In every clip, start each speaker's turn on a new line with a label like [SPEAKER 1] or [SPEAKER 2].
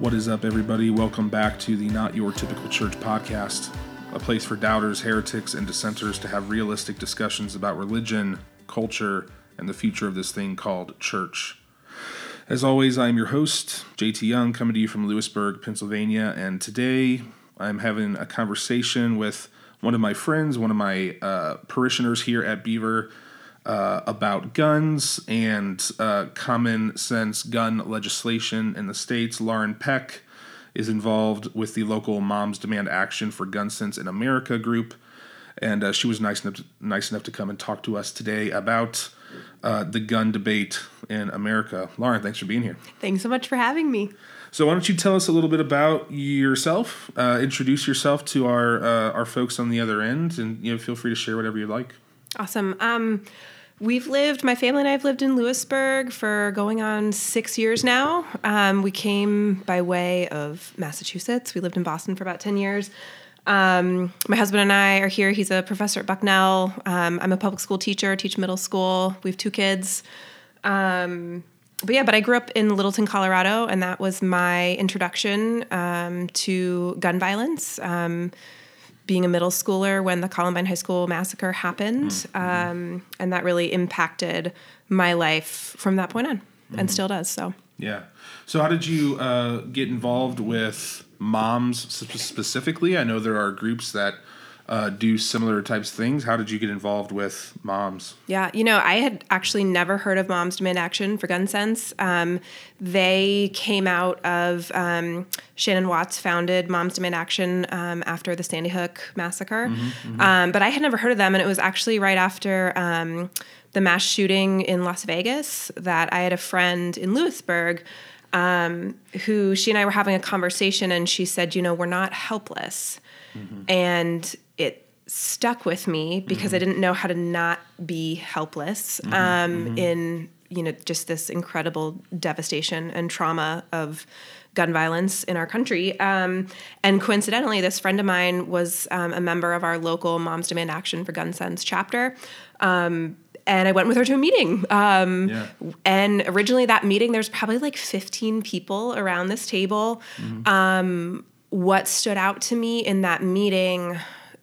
[SPEAKER 1] What is up, everybody? Welcome back to the Not Your Typical Church podcast, a place for doubters, heretics, and dissenters to have realistic discussions about religion, culture, and the future of this thing called church. As always, I am your host, JT Young, coming to you from Lewisburg, Pennsylvania, and today I'm having a conversation with one of my friends, one of my uh, parishioners here at Beaver, uh, about guns and uh, common sense gun legislation in the states. Lauren Peck is involved with the local Moms Demand Action for Gun Sense in America group, and uh, she was nice enough to, nice enough to come and talk to us today about uh, the gun debate in America. Lauren, thanks for being here.
[SPEAKER 2] Thanks so much for having me.
[SPEAKER 1] So why don't you tell us a little bit about yourself? Uh, introduce yourself to our uh, our folks on the other end, and you know, feel free to share whatever you like.
[SPEAKER 2] Awesome. Um, we've lived, my family and I have lived in Lewisburg for going on six years now. Um, we came by way of Massachusetts. We lived in Boston for about 10 years. Um, my husband and I are here. He's a professor at Bucknell. Um, I'm a public school teacher, teach middle school. We have two kids. Um, but yeah, but I grew up in Littleton, Colorado, and that was my introduction um, to gun violence. Being a middle schooler when the Columbine High School massacre happened, mm-hmm. um, and that really impacted my life from that point on, mm-hmm. and still does. So
[SPEAKER 1] yeah. So how did you uh, get involved with moms specifically? I know there are groups that uh, do similar types of things. How did you get involved with moms?
[SPEAKER 2] Yeah, you know, I had actually never heard of Moms Demand Action for Gun Sense. Um, they came out of um, Shannon Watts founded Moms Demand Action um, after the Sandy Hook massacre, mm-hmm, mm-hmm. Um, but I had never heard of them, and it was actually right after um, the mass shooting in Las Vegas that I had a friend in Lewisburg. Um, who she and I were having a conversation, and she said, "You know, we're not helpless." Mm-hmm. And stuck with me because mm-hmm. I didn't know how to not be helpless mm-hmm. Um, mm-hmm. in you know just this incredible devastation and trauma of gun violence in our country. Um, and coincidentally, this friend of mine was um, a member of our local Moms Demand Action for Gun Sense chapter. Um, and I went with her to a meeting. Um, yeah. And originally, that meeting, there's probably like 15 people around this table. Mm-hmm. Um, what stood out to me in that meeting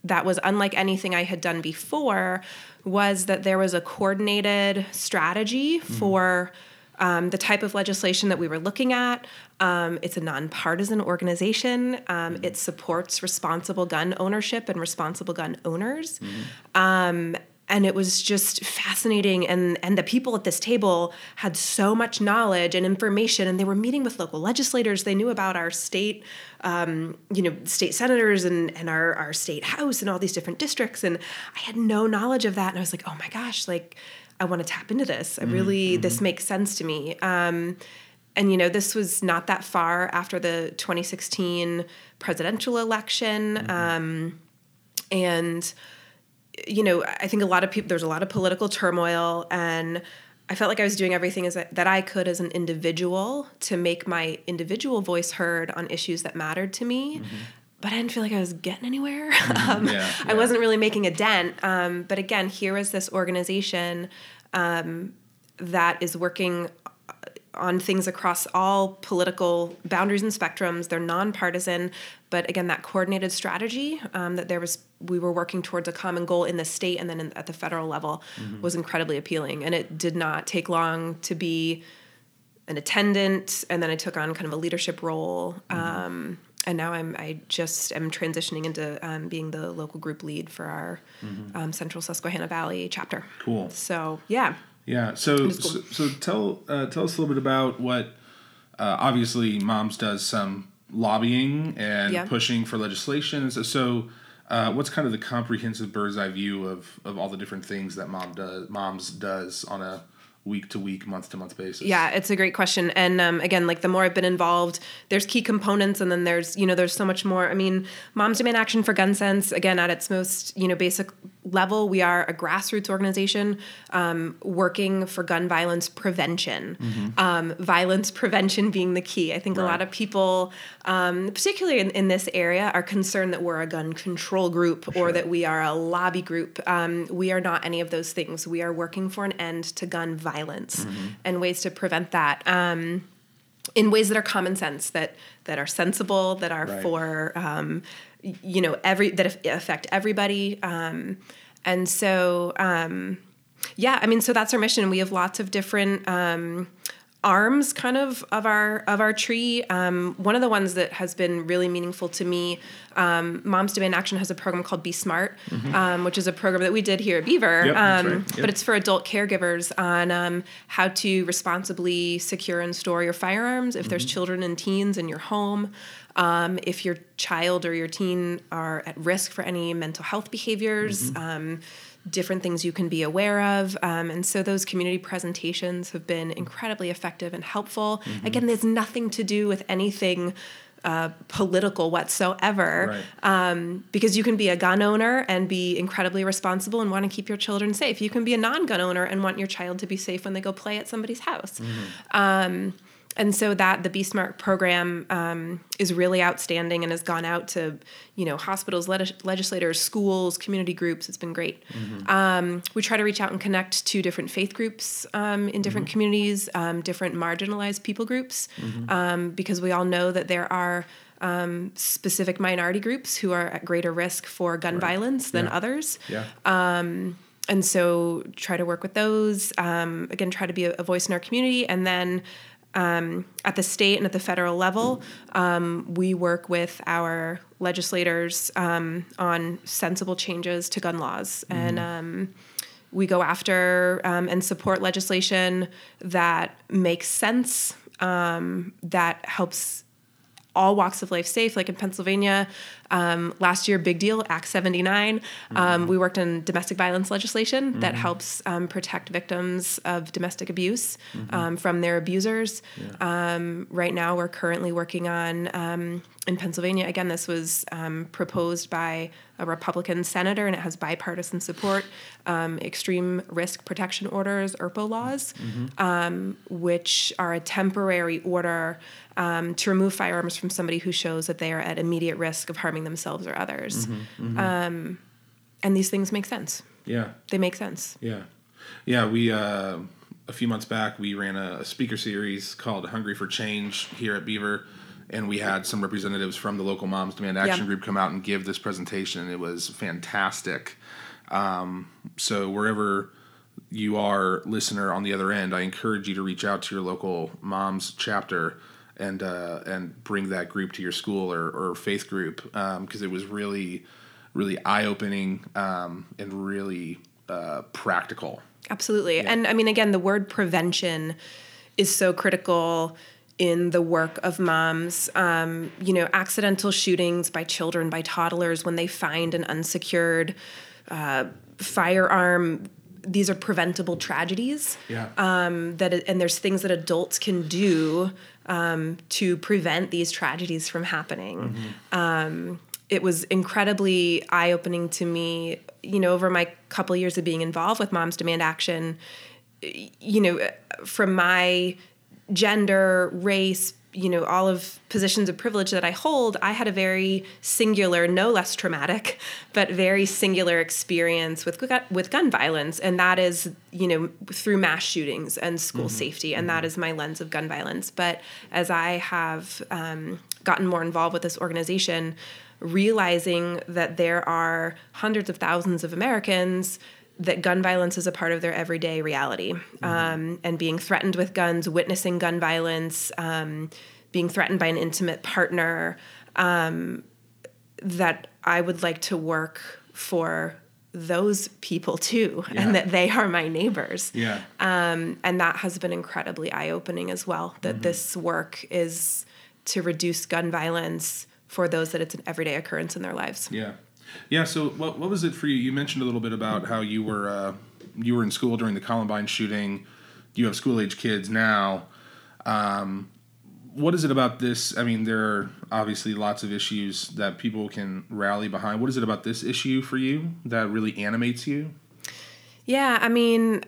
[SPEAKER 2] that was unlike anything I had done before was that there was a coordinated strategy mm-hmm. for um, the type of legislation that we were looking at. Um, it's a nonpartisan organization. Um, mm-hmm. It supports responsible gun ownership and responsible gun owners. Mm-hmm. And it was just fascinating. And and the people at this table had so much knowledge and information and they were meeting with local legislators. They knew about our state um, you know state senators and and our our state house and all these different districts. And i had no knowledge of that. And i was like oh my gosh like i want to tap into this. I really mm-hmm. this makes sense to me. Um, and you know this was not that far after the 2016 presidential election. Mm-hmm. um, and you know, I think a lot of people, there's a lot of political turmoil, and I felt like I was doing everything as a, that I could as an individual to make my individual voice heard on issues that mattered to me. Mm-hmm. But I didn't feel like I was getting anywhere. Mm-hmm. um, yeah, yeah. I wasn't really making a dent. Um, but again, here is this organization um, that is working on things across all political boundaries and spectrums. They're nonpartisan, but again, that coordinated strategy um, that there was, we were working towards a common goal in the state and then in, at the federal level mm-hmm. was incredibly appealing. And it did not take long to be an attendant, and then I took on kind of a leadership role. Mm-hmm. Um, and now I'm I just am transitioning into um, being the local group lead for our mm-hmm. um, Central Susquehanna Valley chapter.
[SPEAKER 1] Cool.
[SPEAKER 2] So yeah,
[SPEAKER 1] yeah. So cool. so, so, tell uh, tell us a little bit about what uh, obviously Moms does some lobbying and yeah. pushing for legislation. So, so uh, what's kind of the comprehensive bird's eye view of of all the different things that mom does Moms does on a week to week, month to month basis?
[SPEAKER 2] Yeah, it's a great question. And um, again, like the more I've been involved, there's key components, and then there's you know there's so much more. I mean, Moms Demand Action for Gun Sense, again, at its most you know basic level, we are a grassroots organization um, working for gun violence prevention. Mm-hmm. Um, violence prevention being the key. I think right. a lot of people, um, particularly in, in, this area, are concerned that we're a gun control group or that we are a lobby group. Um, we are not any of those things. We are working for an end to gun violence mm-hmm. and ways to prevent that. Um, in ways that are common sense, that that are sensible, that are
[SPEAKER 1] Right.
[SPEAKER 2] for um, you know every that affect everybody. Um, and so um, yeah, I mean, so that's our mission. We have lots of different um, arms, kind of, of our of our tree. Um, one of the ones that has been really meaningful to me, um, Moms Demand Action has a program called Be Smart, um, which is a program that we did here at Beaver.
[SPEAKER 1] Mm-hmm. Yep,
[SPEAKER 2] um,
[SPEAKER 1] right. Yep.
[SPEAKER 2] But it's for adult caregivers on um, how to responsibly secure and store your firearms if
[SPEAKER 1] Mm-hmm.
[SPEAKER 2] there's children and teens in your home. Um, if your child or your teen are at risk for any mental health behaviors,
[SPEAKER 1] Mm-hmm.
[SPEAKER 2] um, different things you can be aware of. Um, and so those community presentations have been incredibly effective and helpful.
[SPEAKER 1] Mm-hmm.
[SPEAKER 2] Again, there's nothing to do with anything uh, political whatsoever
[SPEAKER 1] Right.
[SPEAKER 2] um, because you can be a gun owner and be incredibly responsible and want to keep your children safe. You can be a non-gun owner and want your child to be safe when they go play at somebody's house. Um, and so that the Be Smart program um, is really outstanding and has gone out to you know hospitals, legis- legislators, schools, community groups. It's been great. Um, we try to reach out and connect to different faith groups um, in different communities, um, different marginalized people groups, um, because we all know that there are um, specific minority groups who are at greater risk for gun violence than
[SPEAKER 1] Yeah.
[SPEAKER 2] others
[SPEAKER 1] Yeah.
[SPEAKER 2] and so try to work with those um, again try to be a, a voice in our community and then um, at the state and at the federal level um, we work with our legislators um, on sensible changes to gun laws and um, we go after um, and support legislation that makes sense um, that helps all walks of life safe. Like in Pennsylvania, um, last year, big deal, Act 79. Um, we worked on domestic violence legislation that helps um, protect victims of domestic abuse um, from their abusers. Um, right now, we're currently working on um, in Pennsylvania. Again, this was um, proposed by a Republican senator, and it has bipartisan support. Um, extreme risk protection orders, ERPO laws, um, which are a temporary order um, to remove firearms from somebody who shows that they are at immediate risk of harming themselves or others. Um, and these things make sense.
[SPEAKER 1] Yeah.
[SPEAKER 2] They make sense.
[SPEAKER 1] Yeah, yeah. We uh, a few months back we ran a, a speaker series called "Hungry for Change" here at Beaver, and we had some representatives from the local Moms Demand Action. Group come out and give this presentation. It was fantastic. Um, so wherever you are, listener on the other end, I encourage you to reach out to your local Moms chapter and uh, and bring that group to your school or, or faith group because it was really really eye opening um, and really uh, practical.
[SPEAKER 2] Absolutely. And I mean, again, the word prevention is so critical in the work of moms. Um, you know, accidental shootings by children, by toddlers, when they find an unsecured uh, firearm. These are preventable tragedies.
[SPEAKER 1] Yeah.
[SPEAKER 2] Um, that and there's things that adults can do um, to prevent these tragedies from happening. Um, it was incredibly eye opening to me. You know, over my couple years of being involved with Moms Demand Action, you know, from my gender, race, you know, all of positions of privilege that I hold, I had a very singular, no less traumatic, but very singular experience with with gun violence, and that is, you know, through mass shootings and school safety, and that is my lens of gun violence. But as I have um, gotten more involved with this organization, realizing that there are hundreds of thousands of Americans that gun violence is a part of their everyday reality um, and being threatened with guns, witnessing gun violence, um, being threatened by an intimate partner, um, that I would like to work for those people too,
[SPEAKER 1] Yeah.
[SPEAKER 2] and that they are my neighbors.
[SPEAKER 1] Yeah.
[SPEAKER 2] Um, and that has been incredibly eye opening as well, that this work is to reduce gun violence for those that it's an everyday occurrence in their lives.
[SPEAKER 1] Yeah, yeah. So, what what was it for you? You mentioned a little bit about how you were uh, you were in school during the Columbine shooting. You have school age kids now. Um, what is it about this? I mean, there are obviously lots of issues that people can rally behind. What is it about this issue for you that really animates you?
[SPEAKER 2] Yeah, I mean,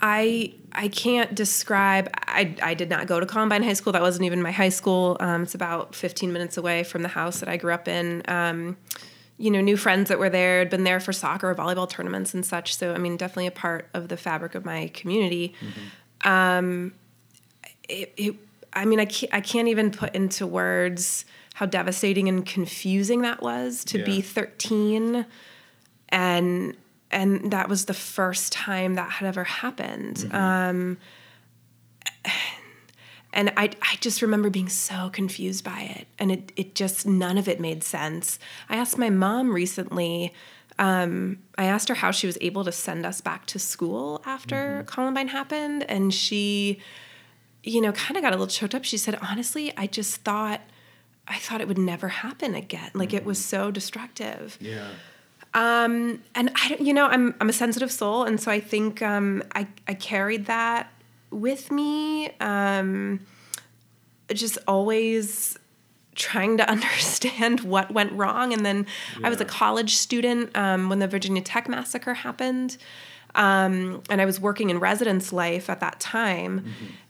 [SPEAKER 2] I I can't describe. I I did not go to Columbine High School. That wasn't even my high school. Um, it's about 15 minutes away from the house that I grew up in. Um, you know, new friends that were there had been there for soccer, volleyball tournaments, and such. So I mean, definitely a part of the fabric of my community. Um, it, it I mean, I can't, I can't even put into words how devastating and confusing that was to
[SPEAKER 1] Yeah.
[SPEAKER 2] be 13 and and that was the first time that had ever happened. Um, and I, I just remember being so confused by it and it, it just none of it made sense. I asked my mom recently um, i asked her how she was able to send us back to school after columbine happened and she you know kind of got a little choked up. She said honestly i just thought i thought it would never happen again. Like it was so destructive.
[SPEAKER 1] Yeah.
[SPEAKER 2] And I don't, you know, I'm I'm a sensitive soul, and so I think um, I I carried that with me, um, just always trying to understand what went wrong. And then I was a college student um, when the Virginia Tech massacre happened. Um, and I was working in residence life at that time.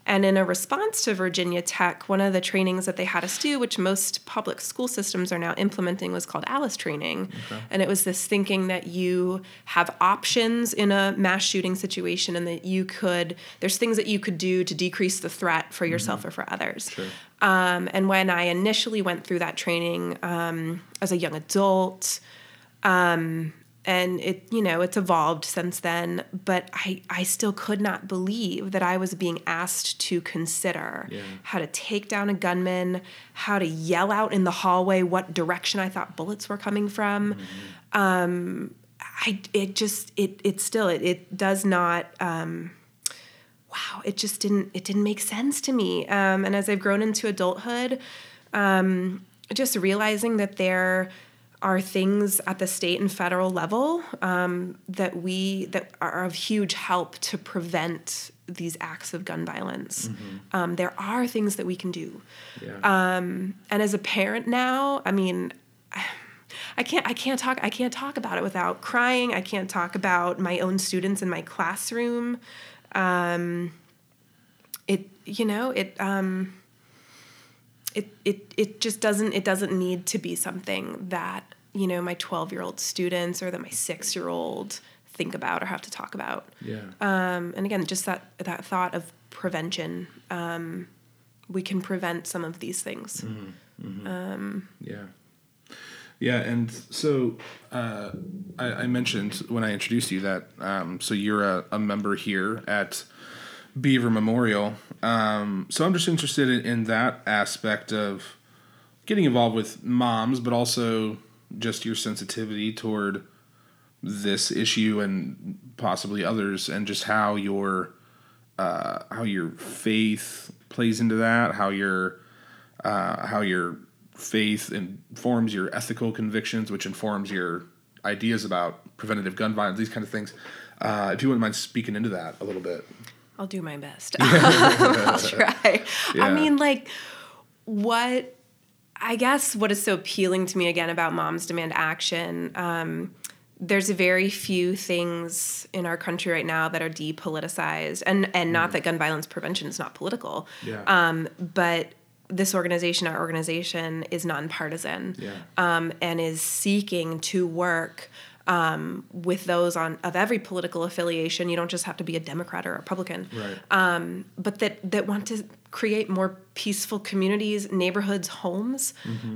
[SPEAKER 2] And in a response to Virginia Tech, one of the trainings that they had us do, which most public school systems are now implementing, was called Alice training. And it was this thinking that you have options in a mass shooting situation and that you could, there's things that you could do to decrease the threat for yourself or for others.
[SPEAKER 1] Sure.
[SPEAKER 2] Um, and when I initially went through that training um, as a young adult, um, and it you know it's evolved since then, but I I still could not believe that I was being asked to consider
[SPEAKER 1] Yeah.
[SPEAKER 2] how to take down a gunman, how to yell out in the hallway what direction I thought bullets were coming from. Um, I it just it it still it, it does not. Um, wow, it just didn't it didn't make sense to me. Um, and as I've grown into adulthood, um, just realizing that there are things at the state and federal level um, that we that are of huge help to prevent these acts of gun violence. Um, there are things that we can do.
[SPEAKER 1] Yeah.
[SPEAKER 2] And as a parent now, I mean, I can't I can't talk I can't talk about it without crying. I can't talk about my own students in my classroom. Um, it you know it um, it it it just doesn't it doesn't need to be something that you know my 12 year old students or that my six year old think about or have to talk about.
[SPEAKER 1] yeah.
[SPEAKER 2] Um, and again, just that that thought of prevention. Um, we can prevent some of these things.
[SPEAKER 1] Yeah. Yeah, and so uh, I, I mentioned when I introduced you that um, so you're a, a member here at Beaver Memorial. Um, so I'm just interested in, in that aspect of getting involved with moms, but also just your sensitivity toward this issue and possibly others, and just how your uh, how your faith plays into that, how your uh, how your faith informs your ethical convictions, which informs your ideas about preventative gun violence, these kind of things. Uh, if you wouldn't mind speaking into that a little bit.
[SPEAKER 2] I'll do my best. I'll try.
[SPEAKER 1] Yeah.
[SPEAKER 2] I mean, like, what I guess what is so appealing to me again about Moms Demand Action, um, there's very few things in our country right now that are depoliticized, and and not that gun violence prevention is not political,
[SPEAKER 1] Yeah.
[SPEAKER 2] um, but this organization, our organization, is nonpartisan
[SPEAKER 1] Yeah.
[SPEAKER 2] um, and is seeking to work um, with those on of every political affiliation. You don't just have to be a Democrat or a Republican,
[SPEAKER 1] Right.
[SPEAKER 2] um, but that that want to create more peaceful communities, neighborhoods, homes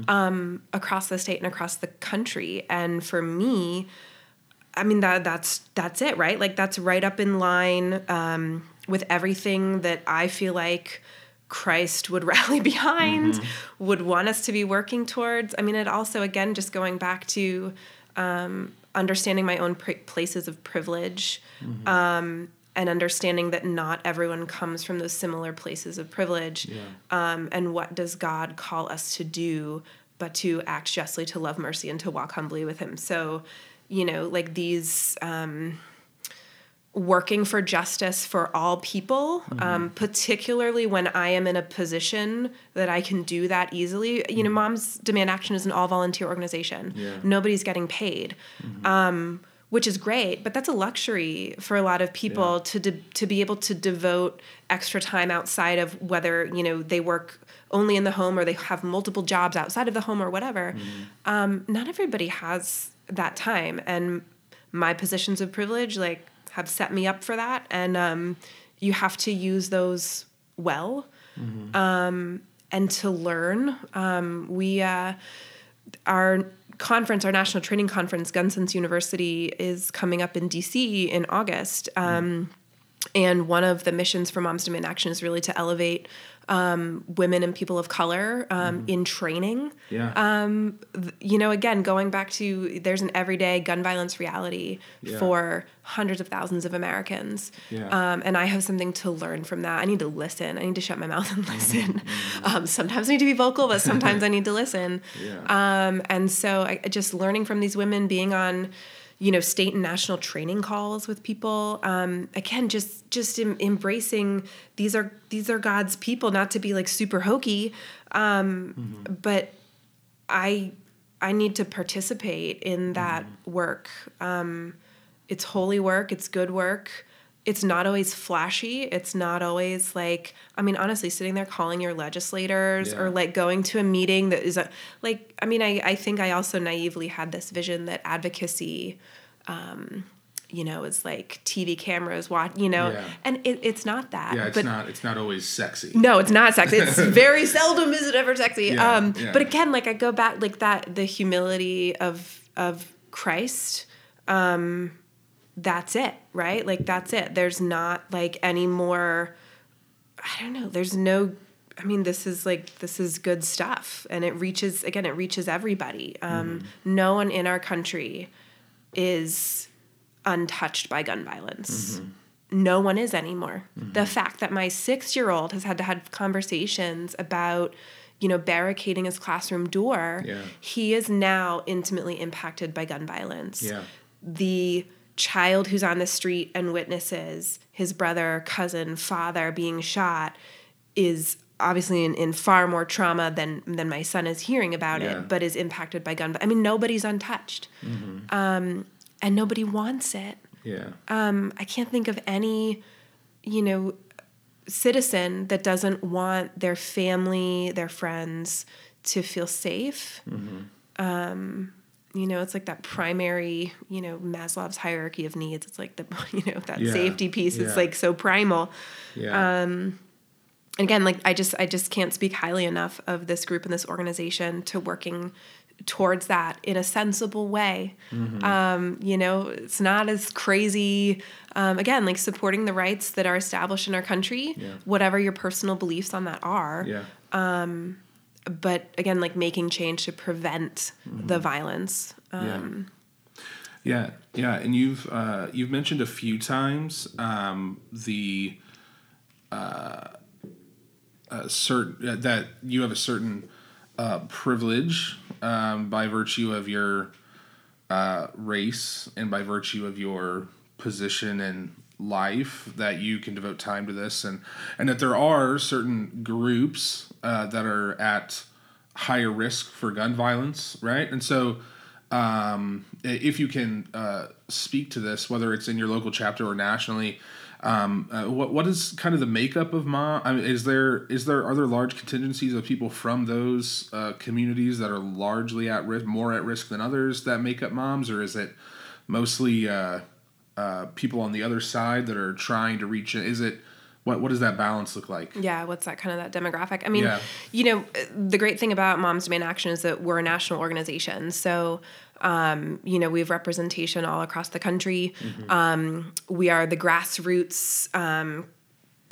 [SPEAKER 2] um, across the state and across the country. And for me, I mean that that's that's it, right? Like that's right up in line um, with everything that I feel like Christ would rally behind, would want us to be working towards. I mean, it also again just going back to um, understanding my own pr- places of privilege. Um, and understanding that not everyone comes from those similar places of privilege,
[SPEAKER 1] Yeah.
[SPEAKER 2] um, and what does God call us to do, but to act justly, to love mercy, and to walk humbly with Him. So, you know, like these um, working for justice for all people, um, particularly when I am in a position that I can do that easily. You know, Moms Demand Action is an all volunteer organization.
[SPEAKER 1] Yeah.
[SPEAKER 2] Nobody's getting paid. Um, which is great, but that's a luxury for a lot of people
[SPEAKER 1] Yeah.
[SPEAKER 2] to de- to be able to devote extra time outside of whether you know they work only in the home or they have multiple jobs outside of the home or whatever. Um, not everybody has that time, and my positions of privilege like have set me up for that, and um, you have to use those well. um, and to learn. Um, we uh, our conference, our national training conference, Gun Sense University, is coming up in DC in August. Um, and one of the missions for Moms Demand Action is really to elevate um, women and people of color um, in training.
[SPEAKER 1] Yeah.
[SPEAKER 2] Um, th- you know, again, going back to there's an everyday gun violence reality
[SPEAKER 1] Yeah.
[SPEAKER 2] for hundreds of thousands of Americans.
[SPEAKER 1] Yeah.
[SPEAKER 2] Um, and I have something to learn from that. I need to listen. I need to shut my mouth and listen.
[SPEAKER 1] Mm-hmm.
[SPEAKER 2] Um, sometimes I need to be vocal, but sometimes I need to listen.
[SPEAKER 1] Yeah.
[SPEAKER 2] Um, and so I just learning from these women, being on, you know, state and national training calls with people. Um, again, just just em- embracing these are these are God's people, not to be like super hokey, um, but I I need to participate in that work. Um, it's holy work. It's good work. It's not always flashy. It's not always like I mean, honestly, sitting there calling your legislators
[SPEAKER 1] Yeah.
[SPEAKER 2] or like going to a meeting that is a, like I mean, I I think I also naively had this vision that advocacy. Um, you know, is like TV cameras, watch, you know,
[SPEAKER 1] Yeah.
[SPEAKER 2] and it, it's not that.
[SPEAKER 1] Yeah, it's
[SPEAKER 2] but
[SPEAKER 1] not. It's not always sexy.
[SPEAKER 2] no, it's not sexy. It's very seldom is it ever sexy.
[SPEAKER 1] Yeah,
[SPEAKER 2] um,
[SPEAKER 1] yeah.
[SPEAKER 2] But again, like I go back, like that, the humility of of Christ. Um, that's it, right? Like that's it. There's not like any more. I don't know. There's no. I mean, this is like this is good stuff, and it reaches again. It reaches everybody. Um,
[SPEAKER 1] Mm-hmm.
[SPEAKER 2] No one in our country is untouched by gun violence.
[SPEAKER 1] Mm-hmm.
[SPEAKER 2] No one is anymore. The fact that my six year old has had to have conversations about, you know, barricading his classroom door,
[SPEAKER 1] Yeah.
[SPEAKER 2] he is now intimately impacted by gun violence.
[SPEAKER 1] Yeah.
[SPEAKER 2] The child who's on the street and witnesses his brother, cousin, father being shot is obviously in, in far more trauma than than my son is hearing about
[SPEAKER 1] Yeah.
[SPEAKER 2] it, but is impacted by gun. I mean, nobody's untouched, um, and nobody wants it.
[SPEAKER 1] Yeah.
[SPEAKER 2] Um, I can't think of any, you know, citizen that doesn't want their family, their friends to feel safe. Um, you know, it's like that primary, you know, Maslow's hierarchy of needs. It's like the, you know, that
[SPEAKER 1] Yeah.
[SPEAKER 2] safety piece
[SPEAKER 1] Yeah.
[SPEAKER 2] is like so primal.
[SPEAKER 1] Yeah.
[SPEAKER 2] And again, like I just, I just can't speak highly enough of this group and this organization to working towards that in a sensible way.
[SPEAKER 1] Mm-hmm.
[SPEAKER 2] Um, you know, it's not as crazy. Um, again, like supporting the rights that are established in our country,
[SPEAKER 1] Yeah.
[SPEAKER 2] whatever your personal beliefs on that are
[SPEAKER 1] yeah.
[SPEAKER 2] But again like making change to prevent the violence um,
[SPEAKER 1] Yeah, yeah, and you've uh, you've mentioned a few times um, the uh, uh, certain uh, that you have a certain uh, privilege um, by virtue of your uh, race and by virtue of your position in life that you can devote time to this and and that there are certain groups uh, that are at higher risk for gun violence right and so um, if you can uh, speak to this whether it's in your local chapter or nationally um, uh, what what is kind of the makeup of mom? I mean, is there is there are there large contingencies of people from those uh, communities that are largely at risk, more at risk than others that make up moms, or is it mostly uh, uh, people on the other side that are trying to reach? Is it what what does that balance look like?
[SPEAKER 2] yeah what's that kind of that demographic i mean
[SPEAKER 1] Yeah.
[SPEAKER 2] you know the great thing about moms demand action is that we're a national organization so um, you know we have representation all across the country um, we are the grassroots um,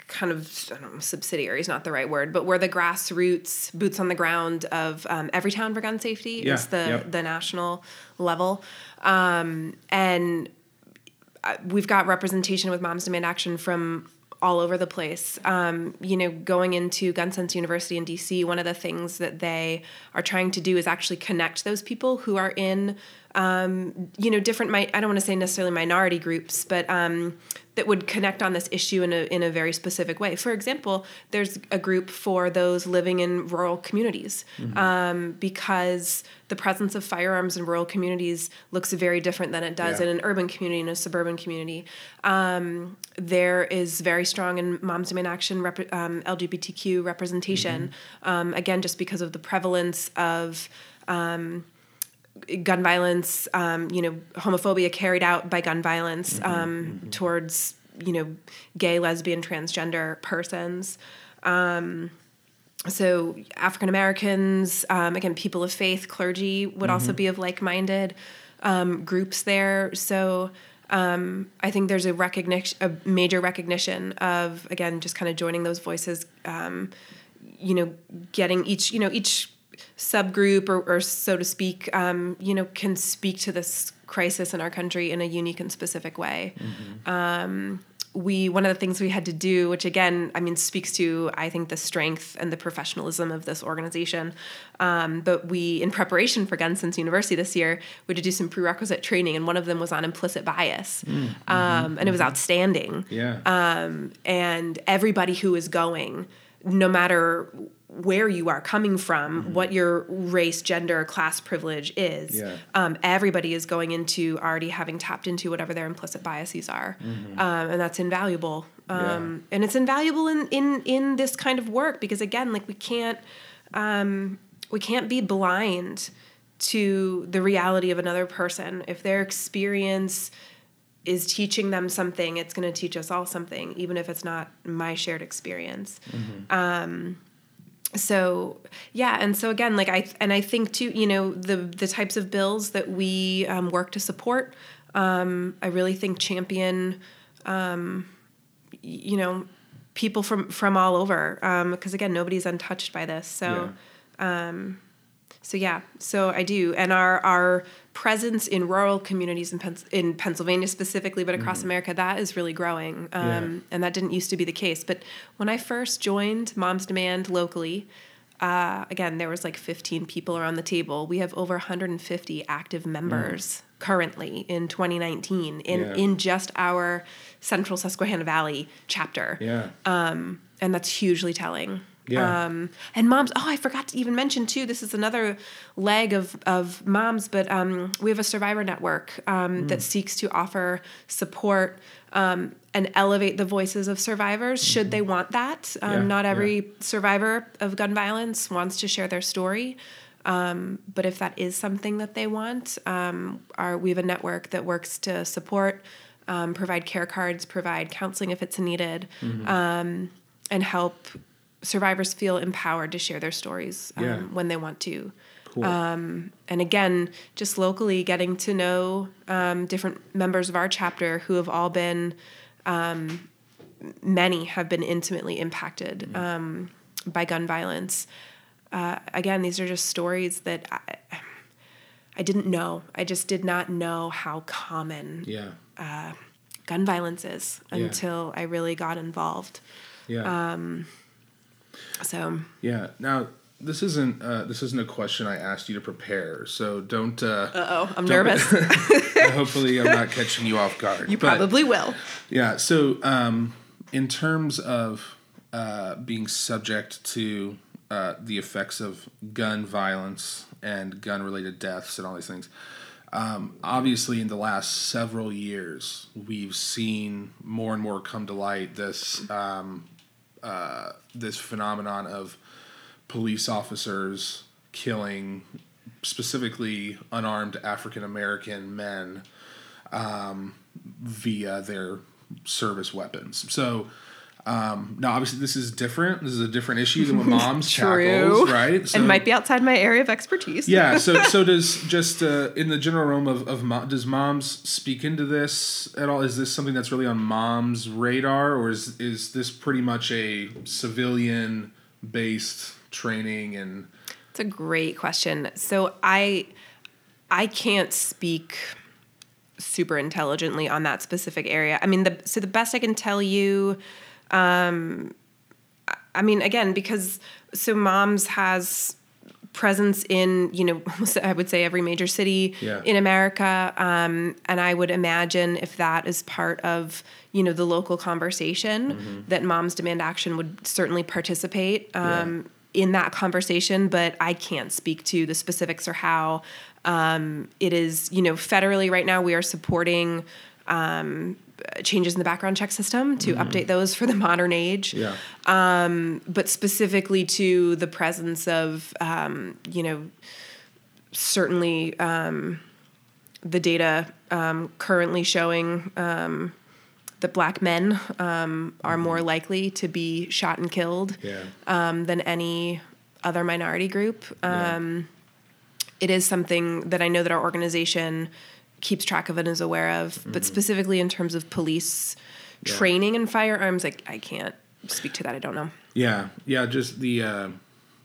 [SPEAKER 2] kind of I don't know, subsidiary is not the right word, but we're the grassroots boots on the ground of um, Everytown for gun safety
[SPEAKER 1] Yeah,
[SPEAKER 2] is the
[SPEAKER 1] yep.
[SPEAKER 2] the national level, um, and we've got representation with Moms Demand Action from all over the place. Um, you know, going into Gun Sense University in DC, one of the things that they are trying to do is actually connect those people who are in, um, you know, different. Mi- I don't want to say necessarily minority groups, but um, that would connect on this issue in a in a very specific way. For example, there's a group for those living in rural communities um, because the presence of firearms in rural communities looks very different than it does
[SPEAKER 1] Yeah.
[SPEAKER 2] in an urban community and a suburban community. Um, there is very strong in Moms Demand Action rep- um, LGBTQ representation. Um, again, just because of the prevalence of um, gun violence, um, you know, homophobia carried out by gun violence um, towards you know gay, lesbian, transgender persons. Um, so African Americans, um, again, people of faith, clergy would
[SPEAKER 1] Mm-hmm.
[SPEAKER 2] also be of like-minded um, groups there. So um, I think there's a recognition, a major recognition of again, just kind of joining those voices. Um, you know, getting each, you know, each subgroup or, or so to speak, um, you know, can speak to this crisis in our country in a unique and specific way. Um, we one of the things we had to do, which again, I mean, speaks to I think the strength and the professionalism of this organization. Um, but we, in preparation for Gun Sense University this year, we had to do some prerequisite training, and one of them was on implicit bias, um, and it was outstanding
[SPEAKER 1] Yeah.
[SPEAKER 2] um, and everybody who is going, no matter where you are coming from, what your race, gender, class privilege is,
[SPEAKER 1] Yeah.
[SPEAKER 2] um, everybody is going into already having tapped into whatever their implicit biases are, um, and that's invaluable. Um, And it's invaluable in, in in this kind of work because again, like we can't um, we can't be blind to the reality of another person. If their experience is teaching them something it's going to teach us all something even if it's not my shared experience. Um, so yeah and so again like i and i think too you know the the types of bills that we um, work to support um, i really think champion um, you know people from from all over because again nobody's untouched by this so so yeah, so I do, and our our presence in rural communities in Pens- in Pennsylvania specifically, but across America, that is really growing, um,
[SPEAKER 1] Yeah.
[SPEAKER 2] and that didn't used to be the case. But when I first joined Moms Demand locally, uh, again there was like 15 people around the table. We have over 150 active members currently in 2019 in
[SPEAKER 1] Yeah.
[SPEAKER 2] in just our Central Susquehanna Valley chapter
[SPEAKER 1] yeah.
[SPEAKER 2] and that's hugely telling.
[SPEAKER 1] Yeah.
[SPEAKER 2] Um, and moms, oh, I forgot to even mention too. This is another leg of of moms, but um, we have a survivor network um, that seeks to offer support um, and elevate the voices of survivors, should they want that. Um,
[SPEAKER 1] Yeah,
[SPEAKER 2] Not every
[SPEAKER 1] yeah.
[SPEAKER 2] survivor of gun violence wants to share their story. Um, but if that is something that they want, um, our, we have a network that works to support, um, provide care cards, provide counseling if it's needed,
[SPEAKER 1] Mm-hmm.
[SPEAKER 2] um, and help survivors feel empowered to share their stories um,
[SPEAKER 1] Yeah.
[SPEAKER 2] when they want to.
[SPEAKER 1] Cool.
[SPEAKER 2] And again, just locally getting to know um, different members of our chapter who have all been, um, many have been intimately impacted um, by gun violence. Uh, again, these are just stories that I, I didn't know. I just did not know how common
[SPEAKER 1] yeah.
[SPEAKER 2] gun violence is
[SPEAKER 1] Yeah.
[SPEAKER 2] until I really got involved.
[SPEAKER 1] Yeah.
[SPEAKER 2] Um, So
[SPEAKER 1] yeah. Now, this isn't uh, this isn't a question I asked you to prepare, so don't. Uh,
[SPEAKER 2] oh, I'm
[SPEAKER 1] don't-
[SPEAKER 2] nervous.
[SPEAKER 1] hopefully, I'm not catching you off guard.
[SPEAKER 2] you
[SPEAKER 1] But-
[SPEAKER 2] probably will.
[SPEAKER 1] Yeah. So, um, in terms of uh, being subject to uh, the effects of gun violence and gun related deaths and all these things, um, obviously, in the last several years, we've seen more and more come to light this um, uh, this phenomenon of police officers killing specifically unarmed African American men um, via their service weapons. So um, now, obviously, this is different. This is a different issue than what moms tackles, right? So,
[SPEAKER 2] and might be outside my area of expertise.
[SPEAKER 1] yeah. So so does just uh, in the general realm of of mo- does moms speak into this at all? Is this something that's really on mom's radar, or is is this pretty much a civilian based training and
[SPEAKER 2] It's a great question. So I I can't speak super intelligently on that specific area. I mean the so the best I can tell you um I- mean again because so moms has presence in you know I would say every major city
[SPEAKER 1] Yeah.
[SPEAKER 2] in America. Um, and I would imagine if that is part of you know the local conversation that moms demand action would certainly participate um, in that conversation but I can't speak to the specifics or how um, it is you know federally right now we are supporting um, changes in the background check system to update those for the modern age.
[SPEAKER 1] Yeah.
[SPEAKER 2] But specifically to the presence of um, you know certainly um, the data um, currently showing um, that black men um, are more likely to be shot and killed
[SPEAKER 1] Yeah.
[SPEAKER 2] um, than any other minority group. Um, It is something that I know that our organization keeps track of and is aware of, but specifically in terms of police
[SPEAKER 1] Yeah.
[SPEAKER 2] training and firearms, like I can't speak to that. I don't know.
[SPEAKER 1] Yeah, yeah. Just the uh,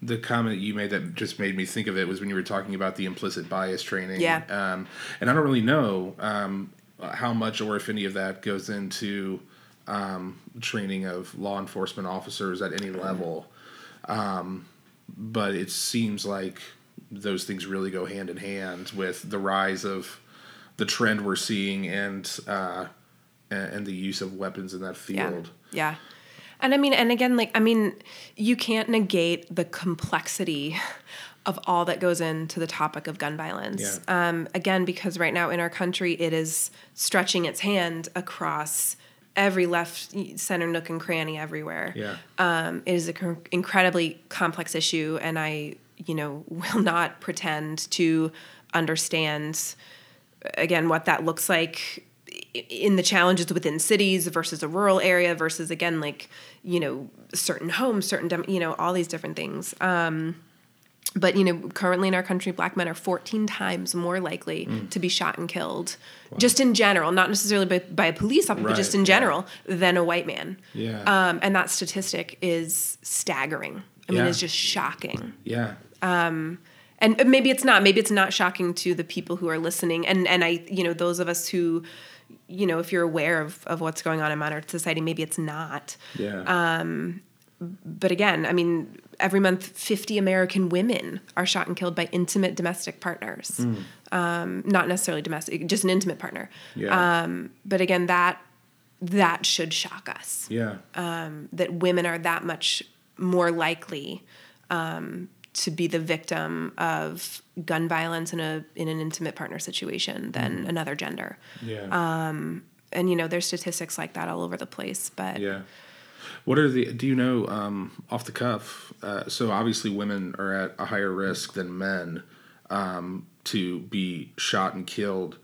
[SPEAKER 1] the comment you made that just made me think of it was when you were talking about the implicit bias training.
[SPEAKER 2] Yeah.
[SPEAKER 1] Um, and I don't really know um, how much or if any of that goes into um, training of law enforcement officers at any level. Um, but it seems like those things really go hand in hand with the rise of the trend we're seeing and uh, and, the use of weapons in that field.
[SPEAKER 2] Yeah. Yeah. And I mean, and again, like, I mean, you can't negate the complexity of all that goes into the topic of gun violence.
[SPEAKER 1] Yeah.
[SPEAKER 2] Um, again, because right now in our country, it is stretching its hand across every left, center, nook, and cranny everywhere.
[SPEAKER 1] Yeah.
[SPEAKER 2] Um, it is an incredibly complex issue, and I, you know, will not pretend to understand again what that looks like in the challenges within cities versus a rural area versus again like you know certain homes certain dem- you know all these different things um, but you know currently in our country black men are 14 times more likely
[SPEAKER 1] Mm.
[SPEAKER 2] to be shot and killed just in general not necessarily by, by a police officer but just
[SPEAKER 1] Right,
[SPEAKER 2] in
[SPEAKER 1] yeah.
[SPEAKER 2] general than a white man
[SPEAKER 1] Yeah.
[SPEAKER 2] um, and that statistic is staggering i mean
[SPEAKER 1] Yeah.
[SPEAKER 2] it's just shocking
[SPEAKER 1] Yeah.
[SPEAKER 2] And maybe it's not maybe it's not shocking to the people who are listening and and i you know those of us who you know if you're aware of of what's going on in modern society maybe it's not
[SPEAKER 1] Yeah.
[SPEAKER 2] Um, but again i mean every month 50 american women are shot and killed by intimate domestic partners um, not necessarily domestic just an intimate partner
[SPEAKER 1] yeah.
[SPEAKER 2] um, but again that that should shock us
[SPEAKER 1] yeah.
[SPEAKER 2] um that women are that much more likely um, to be the victim of gun violence in a in an intimate partner situation than another gender.
[SPEAKER 1] yeah.
[SPEAKER 2] And you know, there's statistics like that all over the place. But
[SPEAKER 1] yeah. What are the? Do you know um, off the cuff? Uh, so obviously, women are at a higher risk than men um, to be shot and killed.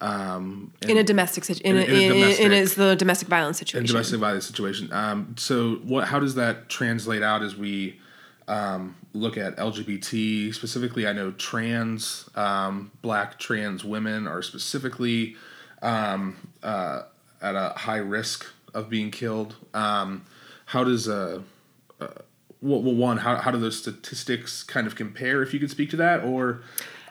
[SPEAKER 1] Um,
[SPEAKER 2] in a domestic situation, in,
[SPEAKER 1] In a- in a
[SPEAKER 2] in, in,
[SPEAKER 1] domestic-
[SPEAKER 2] is the domestic violence situation.
[SPEAKER 1] in domestic violence situation. Um, so what? How does that translate out as we um, look at LGBT specifically? I know trans, um, black trans women are specifically um, uh, at a high risk of being killed. Um, how does uh, uh, well, well, one, how how do those statistics kind of compare? If you could speak to that, or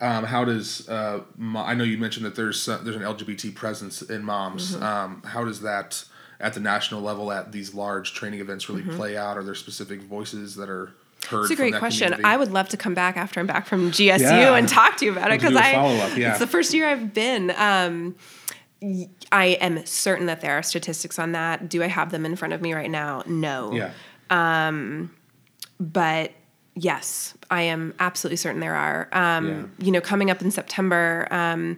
[SPEAKER 1] um, how does uh, mo- I know you mentioned that there's there's an LGBT presence in moms.
[SPEAKER 2] Mm-hmm.
[SPEAKER 1] Um, how does that at the national level at these large training events really
[SPEAKER 2] Mm-hmm.
[SPEAKER 1] play out? Are there specific voices that are heard?
[SPEAKER 2] It's a great question.
[SPEAKER 1] community?
[SPEAKER 2] I would love to come back after I'm back from GSU
[SPEAKER 1] Yeah.
[SPEAKER 2] and talk to you about it
[SPEAKER 1] We'll
[SPEAKER 2] because
[SPEAKER 1] a
[SPEAKER 2] I
[SPEAKER 1] yeah.
[SPEAKER 2] it's the first year I've been. Um, I am certain that there are statistics on that. Do I have them in front of me right now? No.
[SPEAKER 1] yeah, Um,
[SPEAKER 2] but yes, I am absolutely certain there are. Um,
[SPEAKER 1] Yeah.
[SPEAKER 2] You know, coming up in September, um,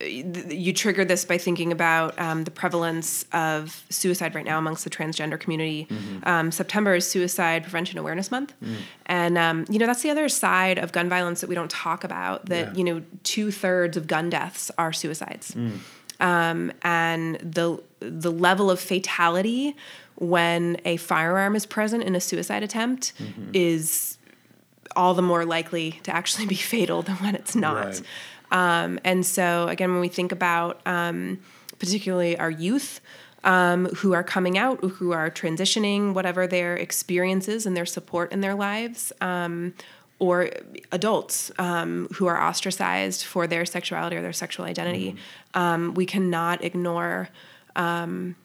[SPEAKER 2] you trigger this by thinking about um, the prevalence of suicide right now amongst the transgender community. Um, September is Suicide Prevention Awareness Month, and um, you know that's the other side of gun violence that we don't talk about. That
[SPEAKER 1] Yeah.
[SPEAKER 2] you know, two thirds of gun deaths are suicides um, and the the level of fatality when a firearm is present in a suicide attempt
[SPEAKER 1] Mm-hmm.
[SPEAKER 2] is all the more likely to actually be fatal than when it's not.
[SPEAKER 1] Right.
[SPEAKER 2] Um, and so again, when we think about um, particularly our youth. Um, who are coming out, who are transitioning, whatever their experiences and their support in their lives, um, or adults um, who are ostracized for their sexuality or their sexual identity. Um, we cannot ignore um,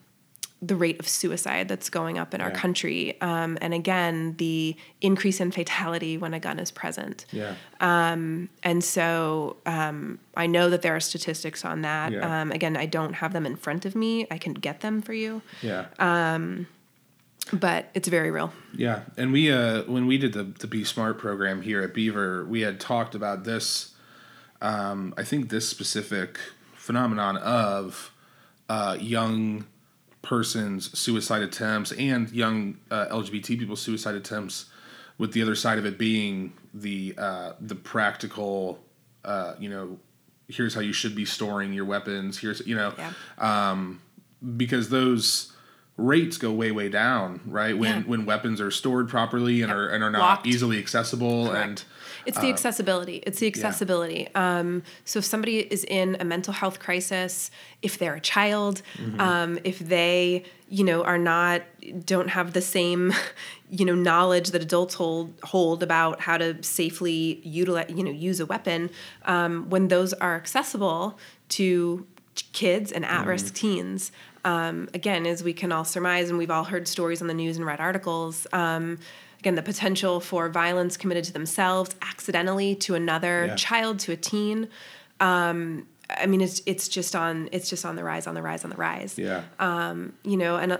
[SPEAKER 2] the rate of suicide that's going up in our
[SPEAKER 1] Yeah.
[SPEAKER 2] country. Um, and again, the increase in fatality when a gun is present.
[SPEAKER 1] yeah, Um,
[SPEAKER 2] And so um, I know that there are statistics on that.
[SPEAKER 1] Yeah.
[SPEAKER 2] Um, again, I don't have them in front of me. I can get them for you,
[SPEAKER 1] yeah.
[SPEAKER 2] but it's very real.
[SPEAKER 1] Yeah, and we uh, when we did the the Be Smart program here at Beaver, we had talked about this. Um, I think this specific phenomenon of uh, young persons' suicide attempts and young uh, LGBT people's suicide attempts, with the other side of it being the uh, the practical, uh, you know, here's how you should be storing your weapons. Here's you know,
[SPEAKER 2] Yeah.
[SPEAKER 1] because those rates go way way down right when
[SPEAKER 2] Yeah.
[SPEAKER 1] when weapons are stored properly and are and are not
[SPEAKER 2] Locked.
[SPEAKER 1] easily accessible and
[SPEAKER 2] It's the accessibility. It's the accessibility. Um, so if somebody is in a mental health crisis, if they're a child, um, if they, you know, are not, don't have the same, you know, knowledge that adults hold hold about how to safely utilize, you know, use a weapon, um, when those are accessible to kids and at-risk teens. Um, again, as we can all surmise, and we've all heard stories on the news and read articles. Um, again, the potential for violence committed to themselves accidentally to another
[SPEAKER 1] Yeah.
[SPEAKER 2] child, to a teen. Um, I mean, it's it's just on it's just on the rise, on the rise, on the rise.
[SPEAKER 1] yeah
[SPEAKER 2] You know, and uh,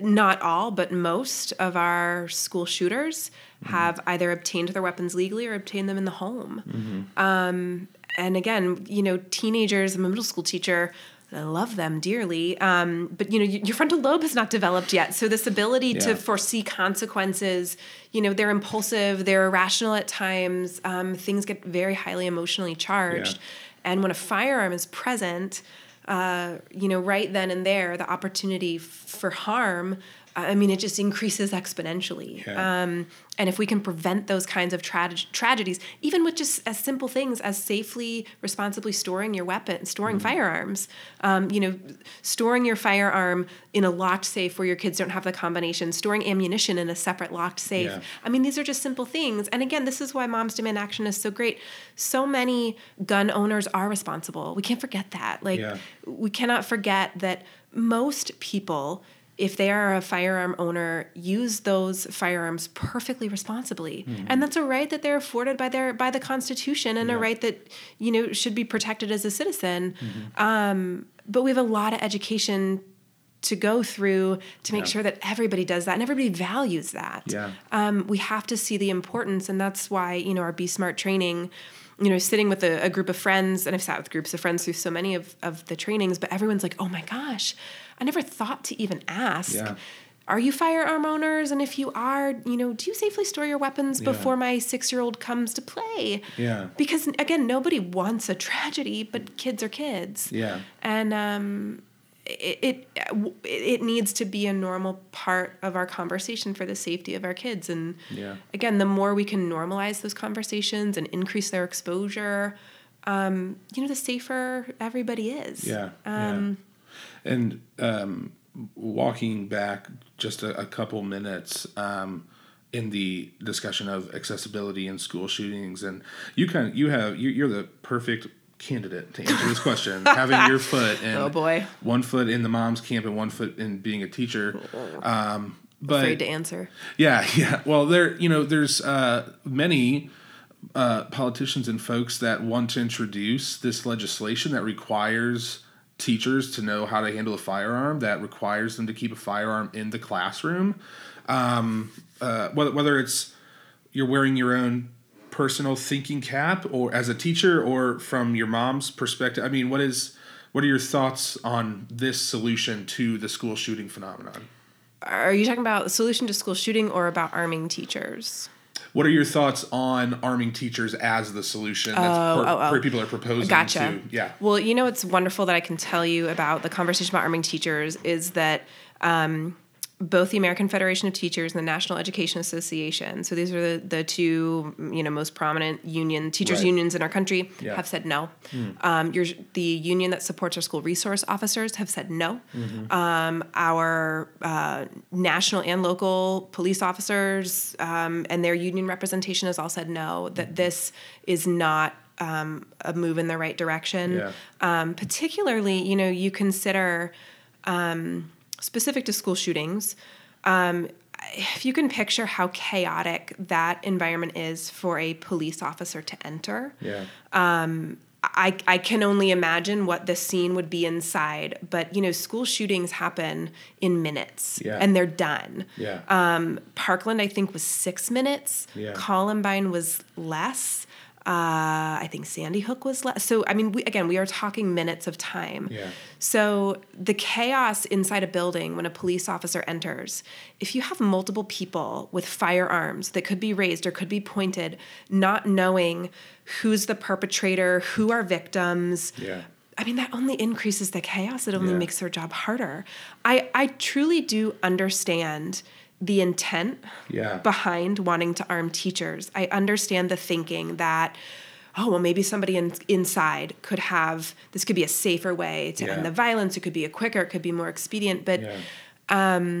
[SPEAKER 2] not all, but most of our school shooters have either obtained their weapons legally or obtained them in the home. Um, and again, you know, teenagers. I'm a middle school teacher. I love them dearly, um, but you know, your frontal lobe has not developed yet. So this ability
[SPEAKER 1] Yeah.
[SPEAKER 2] to foresee consequences, you know, they're impulsive, they're irrational at times. Um, things get very highly emotionally charged,
[SPEAKER 1] Yeah.
[SPEAKER 2] and when a firearm is present, uh, you know, right then and there, the opportunity f- for harm. I mean, it just increases exponentially.
[SPEAKER 1] Yeah.
[SPEAKER 2] Um, and if we can prevent those kinds of tra- tragedies, even with just as simple things as safely, responsibly storing your weapon, storing
[SPEAKER 1] Mm-hmm.
[SPEAKER 2] firearms, um, you know, storing your firearm in a locked safe where your kids don't have the combination, storing ammunition in a separate locked safe.
[SPEAKER 1] Yeah.
[SPEAKER 2] I mean, these are just simple things. And again, this is why Moms Demand Action is so great. So many gun owners are responsible. We can't forget that. Like,
[SPEAKER 1] Yeah.
[SPEAKER 2] we cannot forget that most people if they are a firearm owner use those firearms perfectly responsibly. And that's a right that they're afforded by their by the constitution and a right that you know should be protected as a citizen. Um, but we have a lot of education to go through to make
[SPEAKER 1] Yeah.
[SPEAKER 2] sure that everybody does that and everybody values that.
[SPEAKER 1] Yeah.
[SPEAKER 2] um, we have to see the importance and that's why you know our be smart training you know sitting with a, a group of friends and i've sat with groups of friends through so many of, of the trainings but everyone's like oh my gosh i never thought to even ask
[SPEAKER 1] Yeah.
[SPEAKER 2] are you firearm owners and if you are you know do you safely store your weapons
[SPEAKER 1] Yeah.
[SPEAKER 2] before my six year old comes to play
[SPEAKER 1] Yeah.
[SPEAKER 2] because again nobody wants a tragedy but kids are kids
[SPEAKER 1] Yeah.
[SPEAKER 2] and um, it, it it needs to be a normal part of our conversation for the safety of our kids and
[SPEAKER 1] Yeah.
[SPEAKER 2] again the more we can normalize those conversations and increase their exposure um, you know the safer everybody is
[SPEAKER 1] Yeah.
[SPEAKER 2] um,
[SPEAKER 1] yeah. And um, walking back just a, a couple minutes um, in the discussion of accessibility and school shootings, and you kind of you have you, you're the perfect candidate to answer this question, having your foot in
[SPEAKER 2] Oh, boy.
[SPEAKER 1] one foot in the mom's camp and one foot in being a teacher. Um, but
[SPEAKER 2] afraid to answer
[SPEAKER 1] yeah, yeah. Well, there, you know, there's uh, many uh, politicians and folks that want to introduce this legislation that requires teachers to know how to handle a firearm, that requires them to keep a firearm in the classroom. Um, uh, whether, whether it's you're wearing your own personal thinking cap or as a teacher or from your mom's perspective i mean what is what are your thoughts on this solution to the school shooting phenomenon
[SPEAKER 2] are you talking about the solution to school shooting or about arming teachers
[SPEAKER 1] What are your thoughts on arming teachers as the solution that's
[SPEAKER 2] Oh,
[SPEAKER 1] per,
[SPEAKER 2] oh, oh.
[SPEAKER 1] people are proposing
[SPEAKER 2] Gotcha.
[SPEAKER 1] to? Yeah.
[SPEAKER 2] Well, you know what's wonderful that I can tell you about the conversation about arming teachers is that um, both the American Federation of Teachers and the National Education Association, so these are the, the two you know most prominent union teachers
[SPEAKER 1] Right.
[SPEAKER 2] unions in our country,
[SPEAKER 1] Yeah.
[SPEAKER 2] have said no. Um, your, the union that supports our school resource officers have said no. Um, our uh, national and local police officers um, and their union representation has all said no. That this is not um, a move in the right direction.
[SPEAKER 1] Yeah.
[SPEAKER 2] Um, particularly, you know, you consider um, specific to school shootings. Um, if you can picture how chaotic that environment is for a police officer to enter,
[SPEAKER 1] Yeah.
[SPEAKER 2] I, I can only imagine what the scene would be inside. But you know, school shootings happen in minutes,
[SPEAKER 1] Yeah.
[SPEAKER 2] and they're done.
[SPEAKER 1] Yeah.
[SPEAKER 2] Um, Parkland, I think, was six minutes.
[SPEAKER 1] Yeah.
[SPEAKER 2] Columbine was less. Uh, I think Sandy Hook was less. So I mean, we, again, we are talking minutes of time.
[SPEAKER 1] Yeah.
[SPEAKER 2] So the chaos inside a building when a police officer enters, if you have multiple people with firearms that could be raised or could be pointed, not knowing who's the perpetrator, who are victims,
[SPEAKER 1] Yeah.
[SPEAKER 2] I mean, that only increases the chaos. It only
[SPEAKER 1] Yeah.
[SPEAKER 2] makes their job harder. I, I truly do understand the intent
[SPEAKER 1] Yeah.
[SPEAKER 2] behind wanting to arm teachers. I understand the thinking that, oh, well, maybe somebody in, inside could have, this could be a safer way to
[SPEAKER 1] Yeah.
[SPEAKER 2] end the violence. It could be a quicker, it could be more expedient. But
[SPEAKER 1] Yeah.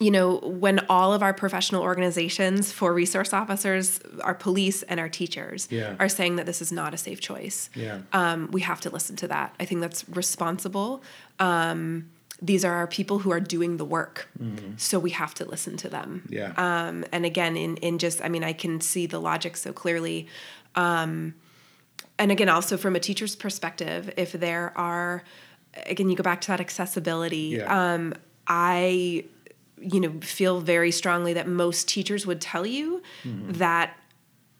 [SPEAKER 2] you know, when all of our professional organizations for resource officers, our police, and our teachers are saying that this is not a safe choice,
[SPEAKER 1] Yeah.
[SPEAKER 2] um, we have to listen to that. I think that's responsible. Um, these are our people who are doing the work, so we have to listen to them.
[SPEAKER 1] Mm-hmm. Yeah.
[SPEAKER 2] Um, and again, in in just, I mean, I can see the logic so clearly. Um, and again, also from a teacher's perspective, if there are, again, you go back to that accessibility.
[SPEAKER 1] Yeah.
[SPEAKER 2] Um, I, you know, feel very strongly that most teachers would tell you
[SPEAKER 1] Mm-hmm.
[SPEAKER 2] that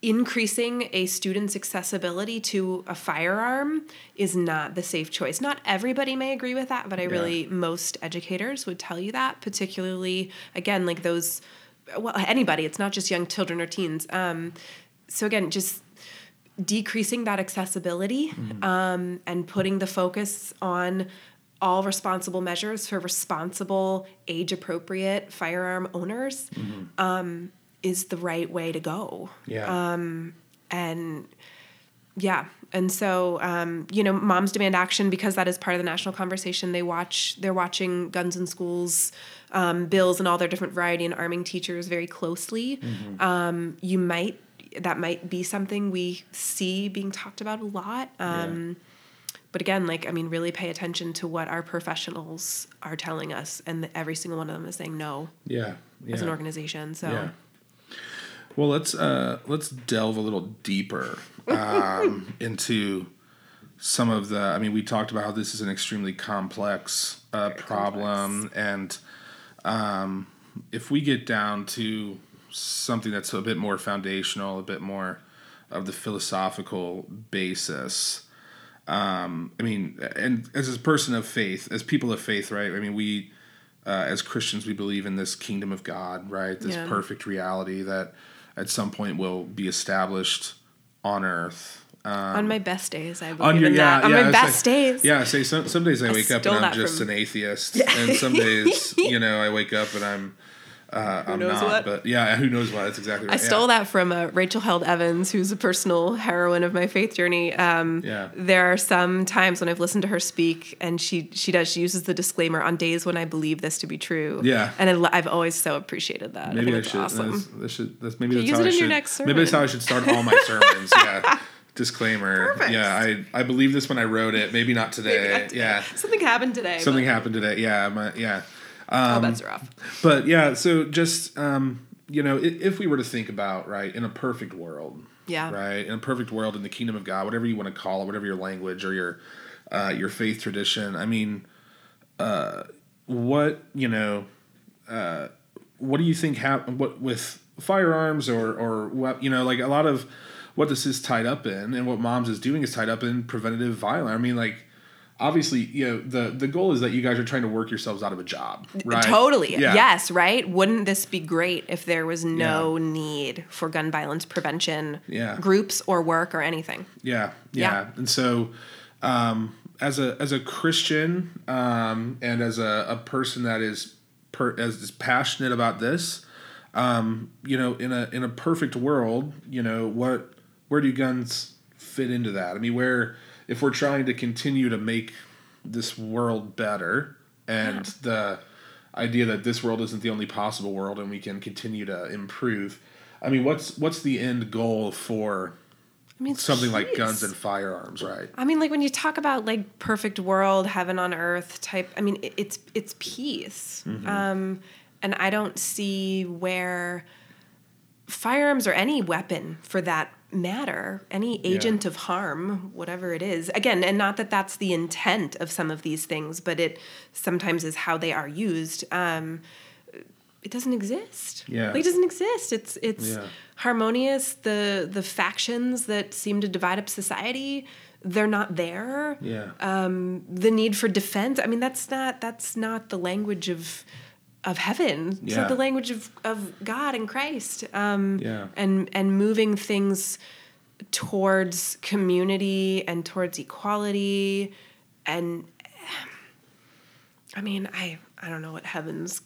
[SPEAKER 2] increasing a student's accessibility to a firearm is not the safe choice. Not everybody may agree with that, but I really most educators would tell you that, particularly again like those well anybody, it's not just young children or teens. Um, so again, just decreasing that accessibility um, and putting the focus on all responsible measures for responsible, age appropriate firearm owners um, is the right way to go.
[SPEAKER 1] Yeah.
[SPEAKER 2] And yeah. And so, um, you know, moms demand action because that is part of the national conversation. They watch, they're watching guns in schools, um, bills, and all their different variety and arming teachers very closely. Um, you might, that might be something we see being talked about a lot. Um, But again, like, I mean, really pay attention to what our professionals are telling us. And every single one of them is saying no
[SPEAKER 1] yeah. Yeah.
[SPEAKER 2] as an organization. So,
[SPEAKER 1] Yeah. Well, let's uh, let's delve a little deeper um, into some of the. I mean, we talked about how this is an extremely complex uh, problem, and um, if we get down to something that's a bit more foundational, a bit more of the philosophical basis. Um, I mean, and as a person of faith, as people of faith, right? I mean, we uh, as Christians, we believe in this kingdom of God, right? This
[SPEAKER 2] Yeah.
[SPEAKER 1] perfect reality that at some point will be established on earth.
[SPEAKER 2] Um, on my best days, I believe
[SPEAKER 1] On your
[SPEAKER 2] in
[SPEAKER 1] yeah,
[SPEAKER 2] that. On
[SPEAKER 1] yeah,
[SPEAKER 2] my best
[SPEAKER 1] like-
[SPEAKER 2] days.
[SPEAKER 1] Yeah, say some some days I wake up and I'm just
[SPEAKER 2] from-
[SPEAKER 1] an atheist, and some days you know I wake up and I'm uh, I'm
[SPEAKER 2] knows
[SPEAKER 1] not.
[SPEAKER 2] what?
[SPEAKER 1] But yeah, who knows what? That's exactly right.
[SPEAKER 2] I stole that from uh, Rachel Held Evans, who's a personal heroine of my faith journey. Um,
[SPEAKER 1] Yeah.
[SPEAKER 2] There are some times when I've listened to her speak, and she she does she uses the disclaimer on days when I believe this to be true.
[SPEAKER 1] Yeah.
[SPEAKER 2] and I, I've always so appreciated that.
[SPEAKER 1] Maybe I,
[SPEAKER 2] I, think it's
[SPEAKER 1] should.
[SPEAKER 2] Awesome.
[SPEAKER 1] That's, that should. That's maybe that's
[SPEAKER 2] use
[SPEAKER 1] how
[SPEAKER 2] it
[SPEAKER 1] I
[SPEAKER 2] in
[SPEAKER 1] should.
[SPEAKER 2] your next
[SPEAKER 1] Maybe that's how I should start all my sermons. yeah. Disclaimer.
[SPEAKER 2] Perfect.
[SPEAKER 1] Yeah, I I believe this when I wrote it. Maybe not today.
[SPEAKER 2] not today.
[SPEAKER 1] Yeah.
[SPEAKER 2] Something happened today.
[SPEAKER 1] Something
[SPEAKER 2] but
[SPEAKER 1] happened today. Yeah. My, yeah.
[SPEAKER 2] All bets are off.
[SPEAKER 1] But yeah, so just um, you know, if, if we were to think about right in a perfect world,
[SPEAKER 2] Yeah.
[SPEAKER 1] right, in a perfect world in the kingdom of God, whatever you want to call it, whatever your language or your uh, your faith tradition. I mean, uh, what you know, uh, what do you think hap- what with firearms or or what you know, like a lot of what this is tied up in and what moms is doing is tied up in preventative violence. I mean, like obviously, you know, the the goal is that you guys are trying to work yourselves out of a job, right?
[SPEAKER 2] Totally.
[SPEAKER 1] Yeah.
[SPEAKER 2] Yes, right? Wouldn't this be great if there was no
[SPEAKER 1] Yeah.
[SPEAKER 2] need for gun violence prevention
[SPEAKER 1] Yeah.
[SPEAKER 2] groups or work or anything?
[SPEAKER 1] Yeah, yeah.
[SPEAKER 2] Yeah.
[SPEAKER 1] And so, um, as a as a Christian um, and as a, a person that is per, as is passionate about this, um, you know, in a in a perfect world, you know, what where do guns fit into that? I mean, where if we're trying to continue to make this world better and the idea that this world isn't the only possible world and we can continue to improve. I mean, what's what's the end goal for
[SPEAKER 2] I mean,
[SPEAKER 1] something like guns and firearms, right?
[SPEAKER 2] I mean, like when you talk about like perfect world, heaven on earth type. I mean, it's it's peace,
[SPEAKER 1] Mm-hmm.
[SPEAKER 2] um, and I don't see where firearms or any weapon for that matter, any agent of harm, whatever it is. Again, and not that that's the intent of some of these things, but it sometimes is how they are used. Um, it doesn't exist.
[SPEAKER 1] Yeah.
[SPEAKER 2] like, it doesn't exist. It's it's
[SPEAKER 1] Yeah.
[SPEAKER 2] harmonious. The the factions that seem to divide up society, they're not there.
[SPEAKER 1] Yeah.
[SPEAKER 2] Um, the need for defense. I mean, that's not that's not the language of of heaven.
[SPEAKER 1] Yeah.
[SPEAKER 2] not the language of, of God and Christ. Um,
[SPEAKER 1] Yeah.
[SPEAKER 2] And and moving things towards community and towards equality and I mean, I I don't know what heaven's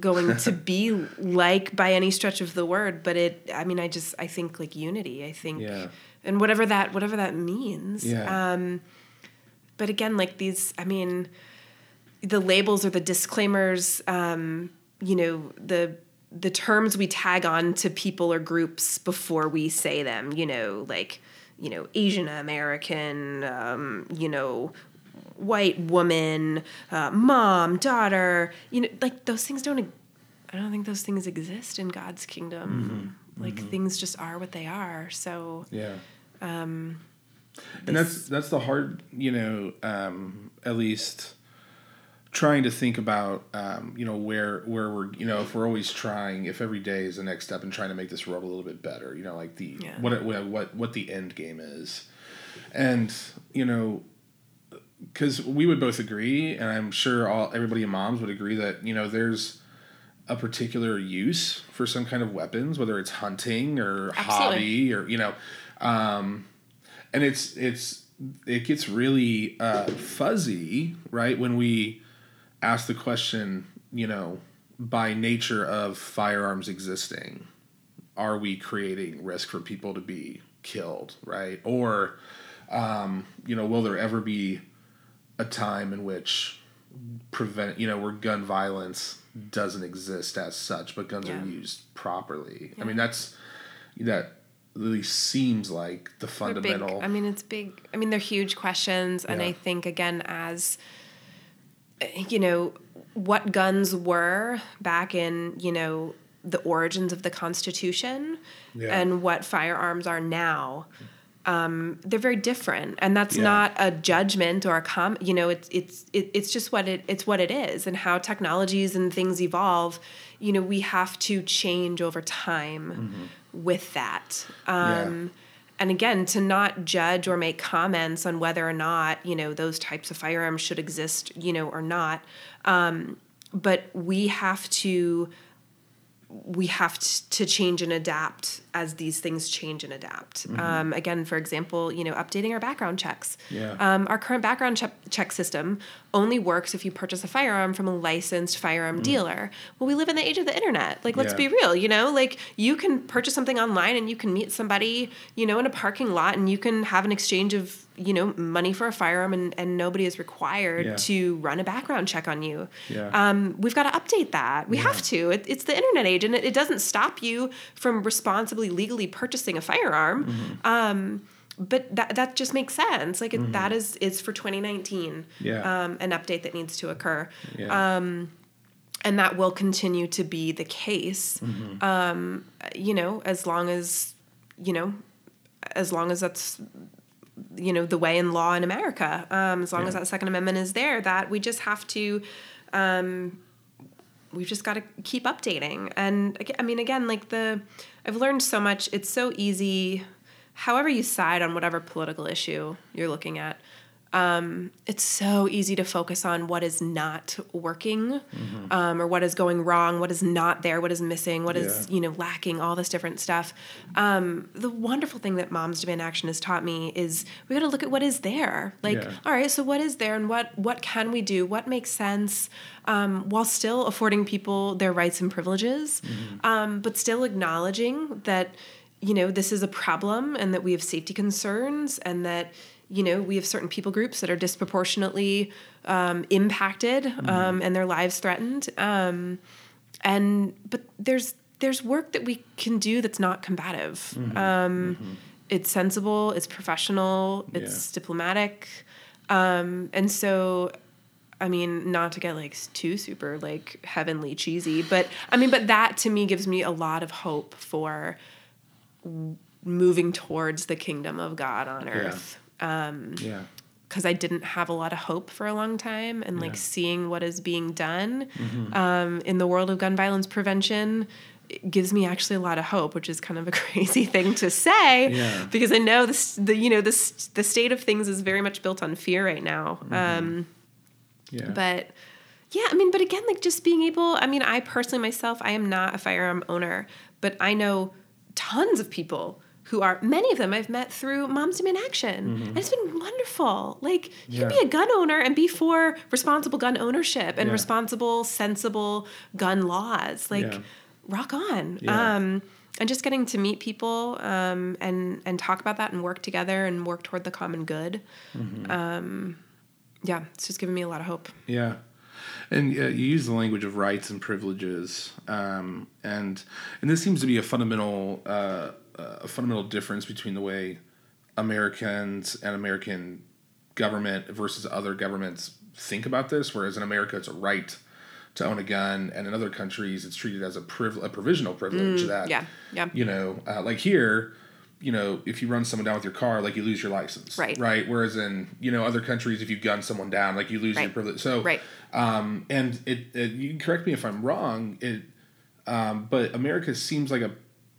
[SPEAKER 2] going to be like by any stretch of the word, but it I mean, I just I think like unity. I think
[SPEAKER 1] Yeah.
[SPEAKER 2] and whatever that whatever that means.
[SPEAKER 1] Yeah.
[SPEAKER 2] Um but again, like these I mean the labels or the disclaimers, um, you know, the the terms we tag on to people or groups before we say them, you know, like, you know, Asian American, um, you know, white woman, uh, mom, daughter, you know, like those things don't, I don't think those things exist in God's kingdom. Like things just are what they are. So,
[SPEAKER 1] Yeah. Um, and that's that's the hard, you know, um, at least trying to think about, um, you know, where where we're, you know, if we're always trying, if every day is the next step and trying to make this world a little bit better, you know, like the
[SPEAKER 2] Yeah.
[SPEAKER 1] what what what the end game is, and you know, because we would both agree, and I'm sure all everybody in moms would agree that you know there's a particular use for some kind of weapons, whether it's hunting or
[SPEAKER 2] Absolutely.
[SPEAKER 1] hobby or you know, um, and it's it's it gets really uh, fuzzy, right? When we ask the question, you know, by nature of firearms existing, are we creating risk for people to be killed, right? Or, um, you know, will there ever be a time in which prevent, you know, where gun violence doesn't exist as such, but guns
[SPEAKER 2] Yeah.
[SPEAKER 1] are used properly? I mean, that's that really seems like the fundamental.
[SPEAKER 2] Big, I mean, it's big. I mean, they're huge questions, and
[SPEAKER 1] Yeah.
[SPEAKER 2] I think again, as you know, what guns were back in you know the origins of the Constitution,
[SPEAKER 1] Yeah.
[SPEAKER 2] and what firearms are now. Um, they're very different, and that's
[SPEAKER 1] Yeah.
[SPEAKER 2] not a judgment or a com. You know, it's it's it, it's just what it it's what it is, and how technologies and things evolve. You know, we have to change over time with that. Um, and again to not judge or make comments on whether or not you know those types of firearms should exist you know or not. Um, but we have to we have to change and adapt as these things change and adapt. Um, again, for example, you know, updating our background checks.
[SPEAKER 1] Yeah.
[SPEAKER 2] Um, our current background check, check system only works if you purchase a firearm from a licensed firearm dealer. Well, we live in the age of the internet. Like, let's
[SPEAKER 1] Yeah.
[SPEAKER 2] be real. You know, like you can purchase something online and you can meet somebody, you know, in a parking lot, and you can have an exchange of you know money for a firearm, and, and nobody is required
[SPEAKER 1] Yeah.
[SPEAKER 2] to run a background check on you.
[SPEAKER 1] Yeah.
[SPEAKER 2] Um, we've got to update that. We have to. It, it's the internet age, and it, it doesn't stop you from responsibly, legally purchasing a firearm.
[SPEAKER 1] Mm-hmm.
[SPEAKER 2] Um, but that that just makes sense. Like it, that is is for 2019.
[SPEAKER 1] Yeah.
[SPEAKER 2] Um, an update that needs to occur,
[SPEAKER 1] yeah.
[SPEAKER 2] um, and that will continue to be the case.
[SPEAKER 1] Mm-hmm.
[SPEAKER 2] Um, you know, as long as you know, as long as that's you know the way in law in America. Um, as long
[SPEAKER 1] Yeah.
[SPEAKER 2] as that Second Amendment is there, that we just have to. Um, we've just got to keep updating. And I mean, again, like the, I've learned so much. It's so easy, however you side on whatever political issue you're looking at. Um, it's so easy to focus on what is not working, um, or what is going wrong, what is not there, what is missing, what is
[SPEAKER 1] Yeah.
[SPEAKER 2] you know lacking, all this different stuff. Um, the wonderful thing that Moms Demand Action has taught me is we got to look at what is there. Like,
[SPEAKER 1] Yeah.
[SPEAKER 2] all right, so what is there, and what what can we do? What makes sense, um, while still affording people their rights and privileges, um, but still acknowledging that you know this is a problem and that we have safety concerns and that you know we have certain people groups that are disproportionately um, impacted um, and their lives threatened um, and but there's there's work that we can do that's not combative um, it's sensible it's professional it's
[SPEAKER 1] Yeah.
[SPEAKER 2] diplomatic um, and so I mean, not to get like too super like heavenly cheesy, but I mean, but that to me gives me a lot of hope for w- moving towards the kingdom of God on earth.
[SPEAKER 1] yeah.
[SPEAKER 2] Because I didn't have a lot of hope for a long time, and like seeing what is being done um, in the world of gun violence prevention it gives me actually a lot of hope, which is kind of a crazy thing to say
[SPEAKER 1] Yeah.
[SPEAKER 2] because I know this the you know this the state of things is very much built on fear right now. Um,
[SPEAKER 1] Yeah.
[SPEAKER 2] but yeah, I mean, but again, like just being able, I mean, I personally myself, I am not a firearm owner, but I know tons of people who are many of them I've met through Moms Demand Action, and it's been wonderful. Like you can
[SPEAKER 1] Mm-hmm.
[SPEAKER 2] Be a gun owner and be for responsible gun ownership and
[SPEAKER 1] Yeah.
[SPEAKER 2] responsible, sensible gun laws. Like
[SPEAKER 1] Yeah.
[SPEAKER 2] rock on.
[SPEAKER 1] Yeah.
[SPEAKER 2] Um, and just getting to meet people um, and and talk about that and work together and work toward the common good.
[SPEAKER 1] Mm-hmm.
[SPEAKER 2] Um, yeah, it's just given me a lot of hope.
[SPEAKER 1] Yeah. And uh, you use the language of rights and privileges, um, and and this seems to be a fundamental uh, a fundamental difference between the way Americans and American government versus other governments think about this. Whereas in America, it's a right to own a gun, and in other countries, it's treated as a priv- a provisional privilege that
[SPEAKER 2] Mm, yeah, yeah.
[SPEAKER 1] you know, uh, like here, you know, if you run someone down with your car, like you lose your license,
[SPEAKER 2] Right.
[SPEAKER 1] Right. Whereas in you know other countries, if you gun someone down, like you lose your privilege. So
[SPEAKER 2] Right.
[SPEAKER 1] um, and it, it you can correct me if I'm wrong. It um, but America seems like a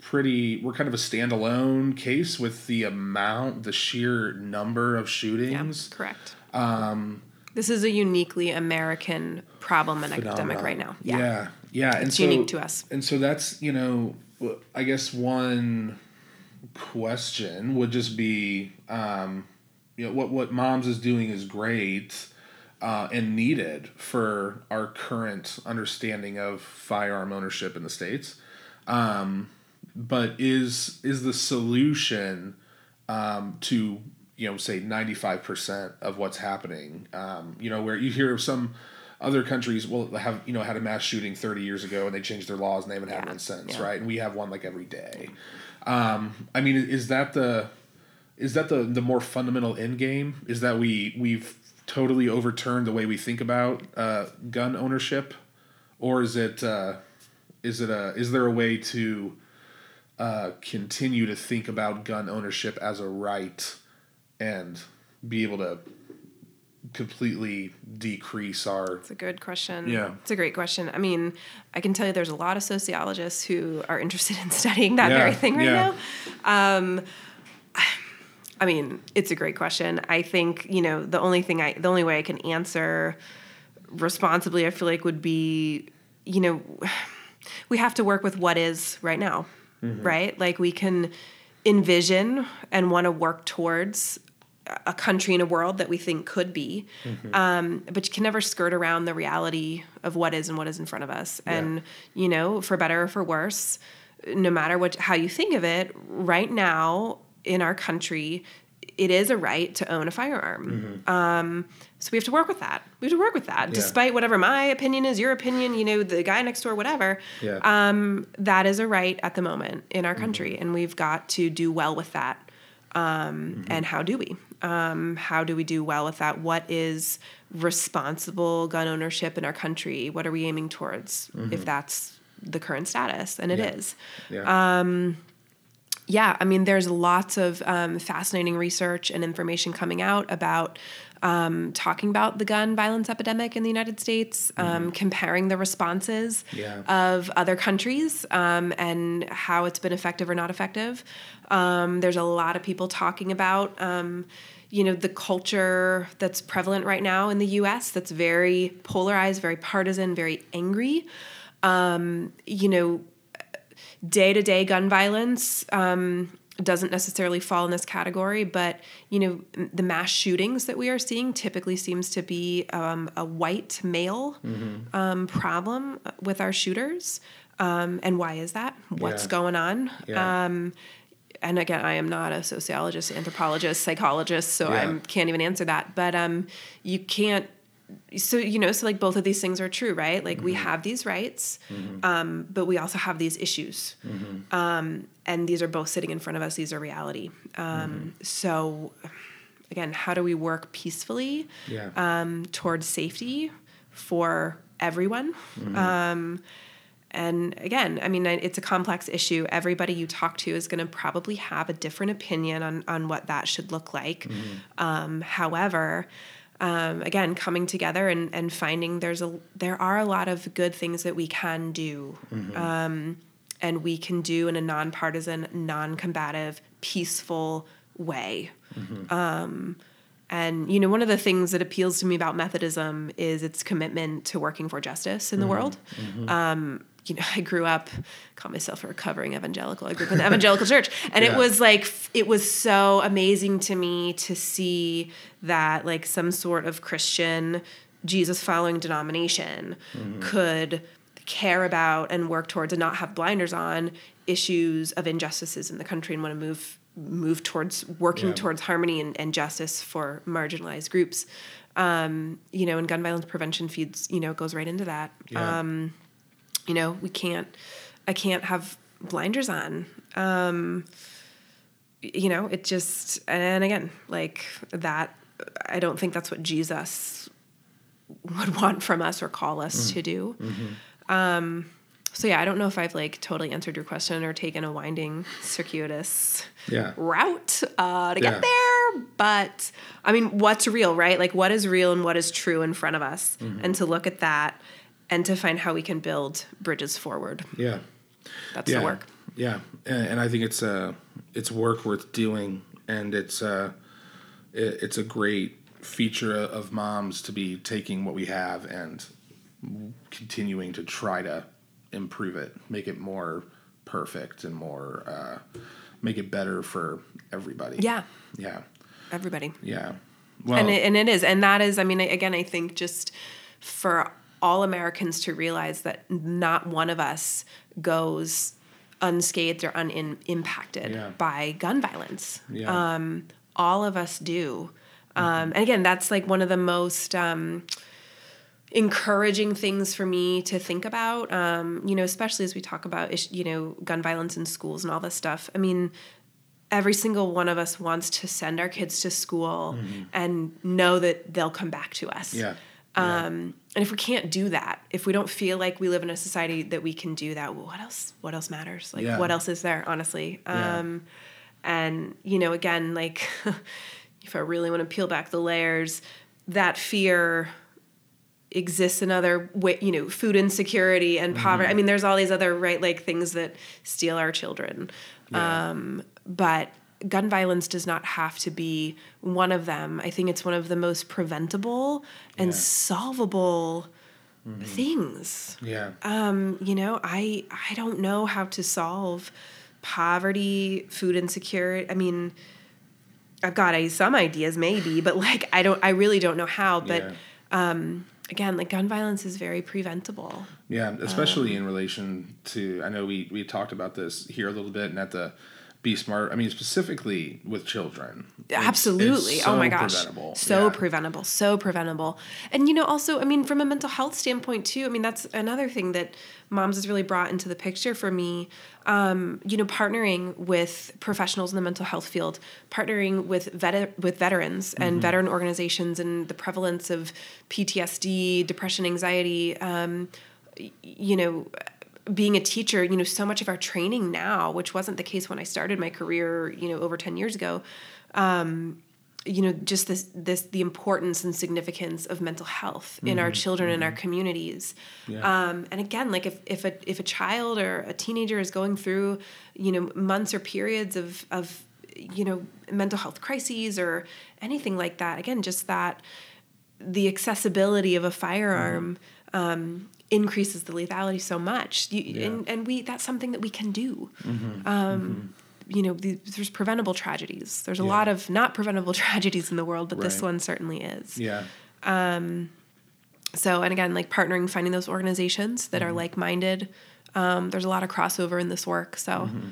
[SPEAKER 1] pretty we're kind of a standalone case with the amount, the sheer number of
[SPEAKER 2] Yeah,
[SPEAKER 1] shootings.
[SPEAKER 2] correct. Um, this is a uniquely American problem and epidemic right now.
[SPEAKER 1] Yeah,
[SPEAKER 2] Yeah.
[SPEAKER 1] yeah, and
[SPEAKER 2] It's
[SPEAKER 1] so,
[SPEAKER 2] unique to us.
[SPEAKER 1] And so that's you know, i guess one question would just be, um, you know, what what Moms is doing is great. Uh, and needed for our current understanding of firearm ownership in the states, um, but is is the solution um, to you know say 95% of what's happening. Um, you know where you hear of some other countries will have you know had a mass shooting 30 years ago and they changed their laws and they haven't had one since
[SPEAKER 2] yeah.
[SPEAKER 1] right? And we have one like every day. Um, i mean is that the is that the the more fundamental end game? Is that we we've totally overturned the way we think about uh, gun ownership? Or is it uh, is it a is there a way to uh, continue to think about gun ownership as a right and be able to completely decrease our
[SPEAKER 2] It's a good question.
[SPEAKER 1] Yeah.
[SPEAKER 2] It's a great question. I mean, I can tell you there's a lot of sociologists who are interested in studying that
[SPEAKER 1] Yeah,
[SPEAKER 2] very thing right
[SPEAKER 1] yeah.
[SPEAKER 2] now. Um, I mean, it's a great question. I think, you know, the only thing I, the only way I can answer responsibly, I feel like would be, you know, we have to work with what is right now, right? Like we can envision and want to work towards a country and a world that we think could be, um, but you can never skirt around the reality of what is and what is in front of us. And you know, for better or for worse, no matter what how you think of it, right now in our country, it is a right to own a firearm. Um, so we have to work with that. We have to work with that, despite whatever my opinion is, your opinion, you know, the guy next door, whatever.
[SPEAKER 1] Yeah.
[SPEAKER 2] Um, that is a right at the moment in our country, and we've got to do well with that. Um, And how do we? Um, how do we do well with that? What is responsible gun ownership in our country? What are we aiming towards if that's the current status? And it is
[SPEAKER 1] yeah Um.
[SPEAKER 2] yeah, I mean, there's lots of um, fascinating research and information coming out about um, talking about the gun violence epidemic in the United States, um, comparing the responses
[SPEAKER 1] Yeah.
[SPEAKER 2] of other countries um, and how it's been effective or not effective. Um, there's a lot of people talking about. Um, you know the culture that's prevalent right now in the U.S. that's very polarized, very partisan, very angry. Um, you know, day to day gun violence um, doesn't necessarily fall in this category, but you know the mass shootings that we are seeing typically seems to be um, a white male um, problem with our shooters. Um, and why is that? What's
[SPEAKER 1] Yeah.
[SPEAKER 2] going on?
[SPEAKER 1] Yeah.
[SPEAKER 2] Um, and again, I am not a sociologist, anthropologist, psychologist, so
[SPEAKER 1] Yeah.
[SPEAKER 2] I can't even answer that. But um, you can't. So you know, so like both of these things are true, right? Like we have these rights, um, but we also have these issues, um, and these are both sitting in front of us. These are reality. Um, So again, how do we work peacefully
[SPEAKER 1] yeah
[SPEAKER 2] um, towards safety for everyone? Um, and again, I mean, it's a complex issue. Everybody you talk to is going to probably have a different opinion on, on what that should look like. Um, however, um, again, coming together and, and finding there's a there are a lot of good things that we can do, mm-hmm. um, and we can do in a nonpartisan, non-combative, peaceful way. Mm-hmm. Um, and you know, one of the things that appeals to me about Methodism is its commitment to working for justice in the mm-hmm. world. Um, You know, I grew up, call myself a recovering evangelical. I grew up in the evangelical church. And
[SPEAKER 1] Yeah.
[SPEAKER 2] it was like, it was so amazing to me to see that like some sort of Christian, Jesus following denomination could care about and work towards and not have blinders on issues of injustices in the country and want to move move towards working
[SPEAKER 1] Yeah.
[SPEAKER 2] towards harmony and, and justice for marginalized groups um, you know and gun violence prevention feeds you know goes right into that
[SPEAKER 1] Yeah.
[SPEAKER 2] um, you know we can't i can't have blinders on um, you know it just and again like that i don't think that's what jesus would want from us or call us to do um, so yeah i don't know if i've like totally answered your question or taken a winding circuitous
[SPEAKER 1] Yeah.
[SPEAKER 2] route uh, to
[SPEAKER 1] Yeah.
[SPEAKER 2] get there. But I mean, what's real, right? Like, what is real and what is true in front of us,
[SPEAKER 1] Mm-hmm.
[SPEAKER 2] and to look at that and to find how we can build bridges forward.
[SPEAKER 1] Yeah.
[SPEAKER 2] That's
[SPEAKER 1] yeah.
[SPEAKER 2] the work.
[SPEAKER 1] Yeah, and, I think it's uh, it's work worth doing, and it's uh, it, it's a great feature of moms to be taking what we have and continuing to try to improve it, make it more perfect and more uh, make it better for everybody.
[SPEAKER 2] Yeah,
[SPEAKER 1] yeah,
[SPEAKER 2] everybody.
[SPEAKER 1] yeah. Well,
[SPEAKER 2] and it, and it is and that is i mean again i think just for all americans to realize that not one of us goes unscathed or unimpacted
[SPEAKER 1] Yeah.
[SPEAKER 2] by gun violence.
[SPEAKER 1] Yeah.
[SPEAKER 2] um, all of us do. Um, and again that's like one of the most um, encouraging things for me to think about um, you know especially as we talk about you know gun violence in schools and all this stuff. I mean every single one of us wants to send our kids to school and know that they'll come back to us.
[SPEAKER 1] Yeah,
[SPEAKER 2] um, and if we can't do that if we don't feel like we live in a society that we can do that well, what else what else matters like
[SPEAKER 1] Yeah.
[SPEAKER 2] what else is there honestly
[SPEAKER 1] Yeah.
[SPEAKER 2] um, and you know again like if i really want to peel back the layers that fear exists in other way you know food insecurity and poverty i mean there's all these other right like things that steal our children
[SPEAKER 1] Yeah.
[SPEAKER 2] um, but gun violence does not have to be one of them i think it's one of the most preventable and
[SPEAKER 1] Yeah.
[SPEAKER 2] solvable things
[SPEAKER 1] yeah,
[SPEAKER 2] um, you know, I I don't know how to solve poverty, food insecurity. I mean, I've got some ideas maybe, but like I don't I really don't know how, but
[SPEAKER 1] yeah.
[SPEAKER 2] um again, like gun violence is very preventable.
[SPEAKER 1] Yeah, especially
[SPEAKER 2] Um,
[SPEAKER 1] in relation to I know we we talked about this here a little bit and at the Be Smart. I mean specifically with children. It's-
[SPEAKER 2] Absolutely.
[SPEAKER 1] it's
[SPEAKER 2] oh my
[SPEAKER 1] so
[SPEAKER 2] gosh.
[SPEAKER 1] preventable.
[SPEAKER 2] So
[SPEAKER 1] Yeah.
[SPEAKER 2] preventable. So preventable. And you know, also, I mean, from a mental health standpoint too, I mean, that's another thing that moms has really brought into the picture for me. Um, you know, partnering with professionals in the mental health field, partnering with vet- with veterans
[SPEAKER 1] Mm-hmm.
[SPEAKER 2] and veteran organizations and the prevalence of PTSD, depression, anxiety, um, you know, being a teacher, you know, so much of our training now, which wasn't the case when I started my career, you know, over 10 years ago, um, you know, just this, this, the importance and significance of mental health in our children and our communities.
[SPEAKER 1] Yeah.
[SPEAKER 2] Um, and again, like if, if a, if a child or a teenager is going through, you know, months or periods of, of, you know, mental health crises or anything like that, again, just that the accessibility of a firearm um, increases the lethality so much. You,
[SPEAKER 1] Yeah.
[SPEAKER 2] and, and we that's something that we can do.
[SPEAKER 1] Mm-hmm.
[SPEAKER 2] Um, You know, the, there's preventable tragedies. There's a
[SPEAKER 1] Yeah.
[SPEAKER 2] lot of not preventable tragedies in the world, but this one certainly is.
[SPEAKER 1] Yeah.
[SPEAKER 2] So, and again, like partnering, finding those organizations that are
[SPEAKER 1] Mm-hmm.
[SPEAKER 2] like minded. Um, there's a lot of crossover in this work. So it's
[SPEAKER 1] Mm-hmm.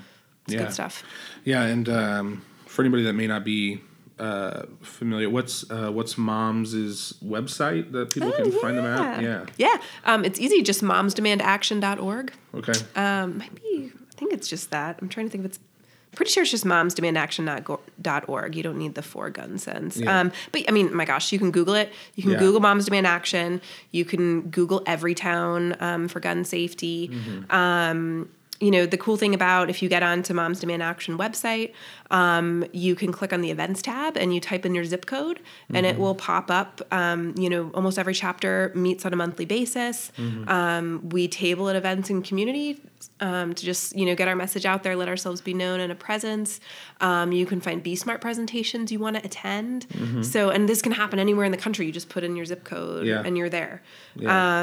[SPEAKER 1] Yeah.
[SPEAKER 2] good stuff.
[SPEAKER 1] Yeah, and um, for anybody that may not be uh, familiar, what's uh, what's Mom's website that people can find them at? Yeah.
[SPEAKER 2] Oh, Yeah. Um, it's easy. Just momsdemandaction.org.
[SPEAKER 1] Okay.
[SPEAKER 2] Um, might be, I think it's just that. I'm trying to think if it's, pretty sure it's just momsdemandaction.org. You don't need the for gun sense.
[SPEAKER 1] Yeah.
[SPEAKER 2] Um, but I mean, my gosh, you can Google it. You can
[SPEAKER 1] Yeah.
[SPEAKER 2] Google Moms Demand Action. You can Google Everytown um, for gun safety.
[SPEAKER 1] Mm-hmm.
[SPEAKER 2] Um, you know, the cool thing about if you get onto Moms Demand Action website, um, you can click on the events tab and you type in your zip code and
[SPEAKER 1] Mm-hmm.
[SPEAKER 2] it will pop up. Um, you know, almost every chapter meets on a monthly basis.
[SPEAKER 1] Mm-hmm.
[SPEAKER 2] Um, we table at events and community um, to just, you know, get our message out there, let ourselves be known and a presence. Um, you can find Be Smart presentations you want to attend. So, and this can happen anywhere in the country. You just put in your zip code
[SPEAKER 1] Mm-hmm. Yeah.
[SPEAKER 2] and you're there.
[SPEAKER 1] Yeah.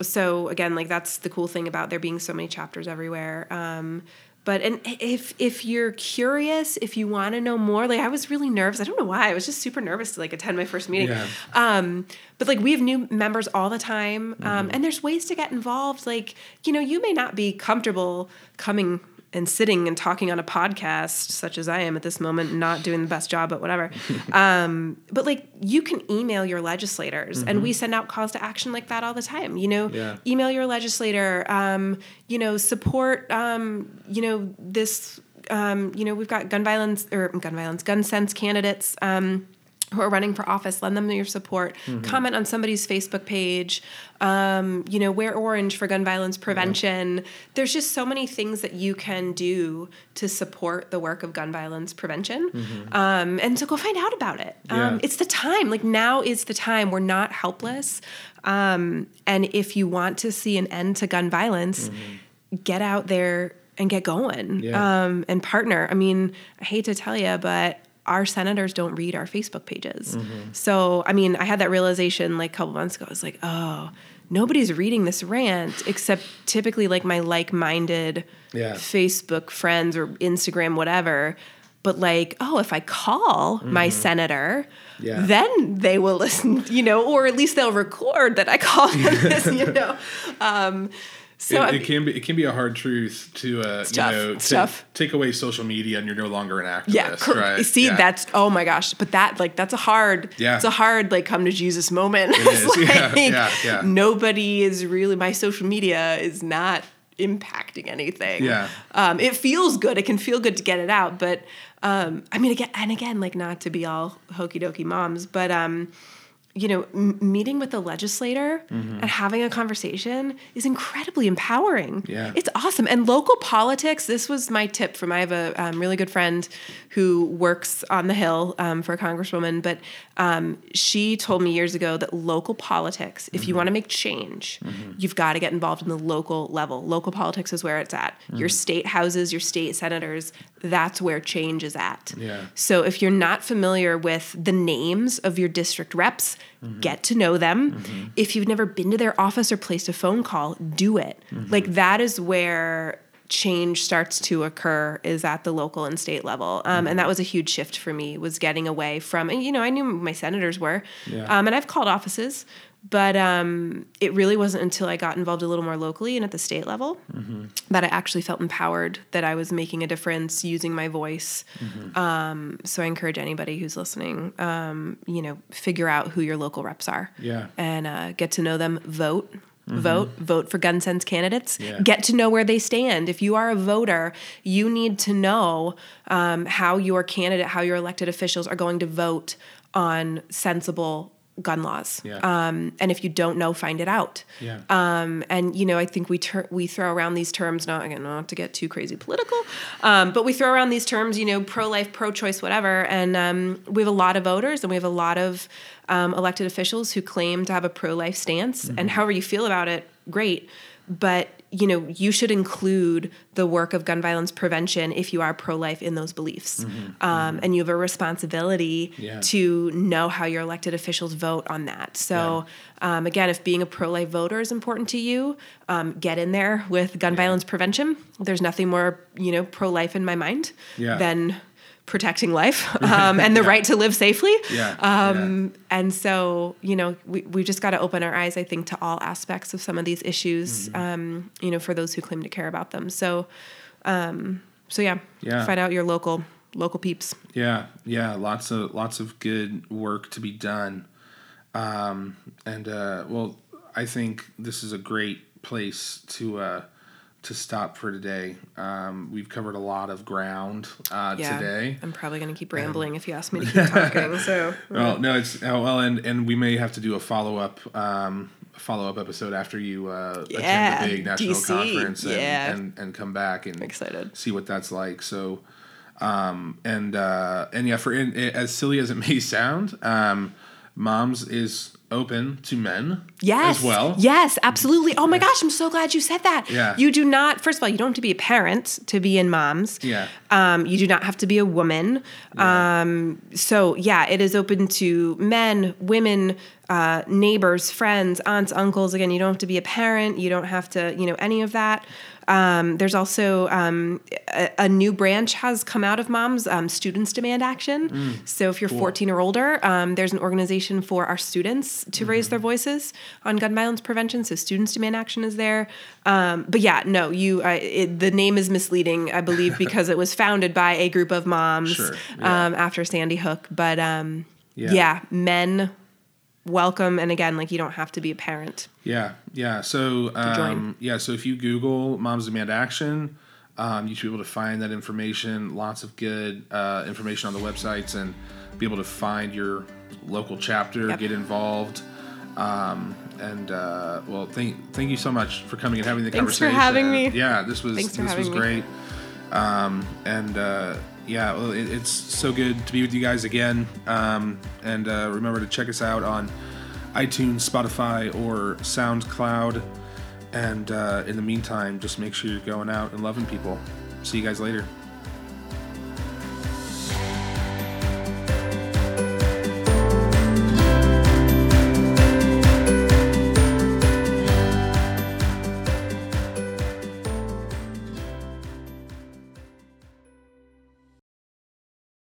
[SPEAKER 2] So again, like that's the cool thing about there being so many chapters everywhere. Um, but and if if you're curious, if you want to know more, like I was really nervous. I don't know why. I was just super nervous to like attend my first meeting.
[SPEAKER 1] Yeah.
[SPEAKER 2] Um, but like we have new members all the time, um,
[SPEAKER 1] Mm-hmm.
[SPEAKER 2] and there's ways to get involved. Like you know, you may not be comfortable coming and sitting and talking on a podcast such as I am at this moment, not doing the best job, but whatever. um, but like you can email your legislators, and we send out calls to action like that all the time. You know,
[SPEAKER 1] Mm-hmm. Yeah.
[SPEAKER 2] email your legislator. Um, you know, support. Um, you know this. Um, you know, we've got gun violence or gun violence, gun sense candidates. Um, who are running for office, lend them your support. Comment on somebody's Facebook page. Um, you know, wear orange for gun violence prevention. There's just so many things that you can do to support the work of gun violence prevention. Um, and so go find out about it. Um,
[SPEAKER 1] Yeah.
[SPEAKER 2] It's the time. Like now is the time. We're not helpless. Um, and if you want to see an end to gun violence, get out there and get going
[SPEAKER 1] Yeah.
[SPEAKER 2] um, and partner. I mean, I hate to tell you, but our senators don't read our Facebook pages.
[SPEAKER 1] Mm-hmm.
[SPEAKER 2] So, I mean, I had that realization like a couple months ago. I was like, oh, nobody's reading this rant except typically like my like minded
[SPEAKER 1] Yeah.
[SPEAKER 2] Facebook friends or Instagram, whatever. But like, oh, if I call my senator,
[SPEAKER 1] Mm-hmm. Yeah.
[SPEAKER 2] then they will listen, you know, or at least they'll record that I called them this, you know. Um, so
[SPEAKER 1] it, it can be it can be a hard truth to uh, you know
[SPEAKER 2] It's
[SPEAKER 1] to
[SPEAKER 2] tough.
[SPEAKER 1] take away social media and you're no longer an activist.
[SPEAKER 2] yeah cor-
[SPEAKER 1] right?
[SPEAKER 2] see
[SPEAKER 1] Yeah.
[SPEAKER 2] that's oh my gosh but that like that's a hard
[SPEAKER 1] Yeah.
[SPEAKER 2] it's a hard like come to jesus moment It's
[SPEAKER 1] is. Yeah,
[SPEAKER 2] like,
[SPEAKER 1] yeah, yeah.
[SPEAKER 2] nobody is really my social media is not impacting anything
[SPEAKER 1] Yeah.
[SPEAKER 2] um, it feels good it can feel good to get it out but um, i mean again and again like not to be all hokey dokey moms but um, you know, m- meeting with the legislator
[SPEAKER 1] Mm-hmm.
[SPEAKER 2] and having a conversation is incredibly empowering.
[SPEAKER 1] Yeah.
[SPEAKER 2] It's awesome. And local politics, this was my tip from I have a um, really good friend who works on the Hill um, for a congresswoman, but um, she told me years ago that local politics, if you mm-hmm. want to make change, mm-hmm. you've got to get involved in the local level. Local politics is where it's at. Your mm-hmm. state houses, your state senators, that's where change is at.
[SPEAKER 1] Yeah.
[SPEAKER 2] So if you're not familiar with the names of your district reps, get to know them. If you've never been to their office or placed a phone call, do it. Like that is where change starts to occur is at the local and state level. Um, and that was a huge shift for me was getting away from and you know i knew my senators were.
[SPEAKER 1] Yeah.
[SPEAKER 2] um, and i've called offices but um, it really wasn't until i got involved a little more locally and at the state level that i actually felt empowered that i was making a difference using my voice. Um, so i encourage anybody who's listening um, you know figure out who your local reps are
[SPEAKER 1] Yeah.
[SPEAKER 2] and uh, get to know them vote vote vote for gun sense candidates.
[SPEAKER 1] Yeah.
[SPEAKER 2] get to know where they stand. If you are a voter you need to know um, how your candidate how your elected officials are going to vote on sensible gun laws
[SPEAKER 1] Yeah.
[SPEAKER 2] um, and if you don't know find it out
[SPEAKER 1] Yeah.
[SPEAKER 2] um, and you know, I think we ter- we throw around these terms not again not to get too crazy political, um, but we throw around these terms, you know, pro life, pro choice, whatever. And um, we have a lot of voters, and we have a lot of um, elected officials who claim to have a pro life stance. And however you feel about it, great. But you know, you should include the work of gun violence prevention if you are pro life in those beliefs, um, and you have a responsibility
[SPEAKER 1] Yeah.
[SPEAKER 2] to know how your elected officials vote on that. So, um, again, if being a pro life voter is important to you, um, get in there with gun violence prevention. There's nothing more, you know, pro life in my mind
[SPEAKER 1] Yeah.
[SPEAKER 2] than protecting life um, and the right to live safely.
[SPEAKER 1] Yeah,
[SPEAKER 2] Um, And so, you know, we, we just got to open our eyes, I think, to all aspects of some of these issues,
[SPEAKER 1] Mm-hmm.
[SPEAKER 2] um, you know, for those who claim to care about them. So, um, so yeah,
[SPEAKER 1] Yeah.
[SPEAKER 2] find out your local local peeps.
[SPEAKER 1] Yeah, yeah, lots of lots of good work to be done, um, and uh, well, I think this is a great place to uh, to stop for today. Um, we've covered a lot of ground uh, today.
[SPEAKER 2] I'm probably going to keep rambling if you ask me to keep talking. So,
[SPEAKER 1] Well, no, it's oh, well, and and we may have to do a follow up. Um, follow up episode after you uh,
[SPEAKER 2] Yeah,
[SPEAKER 1] attend the big national
[SPEAKER 2] DC,
[SPEAKER 1] conference and,
[SPEAKER 2] yeah.
[SPEAKER 1] and and come back and
[SPEAKER 2] excited.
[SPEAKER 1] see what that's like. So, um, and uh, and yeah, for in, as silly as it may sound, um, Moms is open to men
[SPEAKER 2] Yes.
[SPEAKER 1] as well.
[SPEAKER 2] Yes, absolutely. Oh my gosh, I'm so glad you said that.
[SPEAKER 1] Yeah.
[SPEAKER 2] You do not, first of all, you don't have to be a parent to be in moms.
[SPEAKER 1] Yeah.
[SPEAKER 2] Um, you do not have to be a woman. Um, so, yeah, it is open to men, women, uh, neighbors, friends, aunts, uncles. Again, you don't have to be a parent. You don't have to, you know, any of that. Um, there's also um, a, a new branch has come out of moms, um, Students Demand Action. so if you're 14 or older, um, there's an organization for our students to raise their voices on gun violence prevention. So Students Demand Action is there. Um, but yeah, no, you I, it, the name is misleading, I believe, because it was founded by a group of moms
[SPEAKER 1] Sure, yeah.
[SPEAKER 2] um, after Sandy Hook. But um,
[SPEAKER 1] Yeah.
[SPEAKER 2] yeah, men welcome, and again, like you don't have to be a parent.
[SPEAKER 1] Yeah, yeah. So, um, yeah. So if you Google "Moms Demand Action," um, you should be able to find that information. Lots of good uh, information on the websites, and be able to find your local chapter,
[SPEAKER 2] Yep.
[SPEAKER 1] get involved. Um, and uh, well, thank thank you so much for coming and having the
[SPEAKER 2] Thanks for
[SPEAKER 1] conversation.
[SPEAKER 2] having me.
[SPEAKER 1] Yeah, this was this was great. Um, and uh, yeah, well, it, it's so good to be with you guys again. Um, and uh, remember to check us out on iTunes, Spotify, or SoundCloud. And uh, in the meantime, just make sure you're going out and loving people. See you guys later.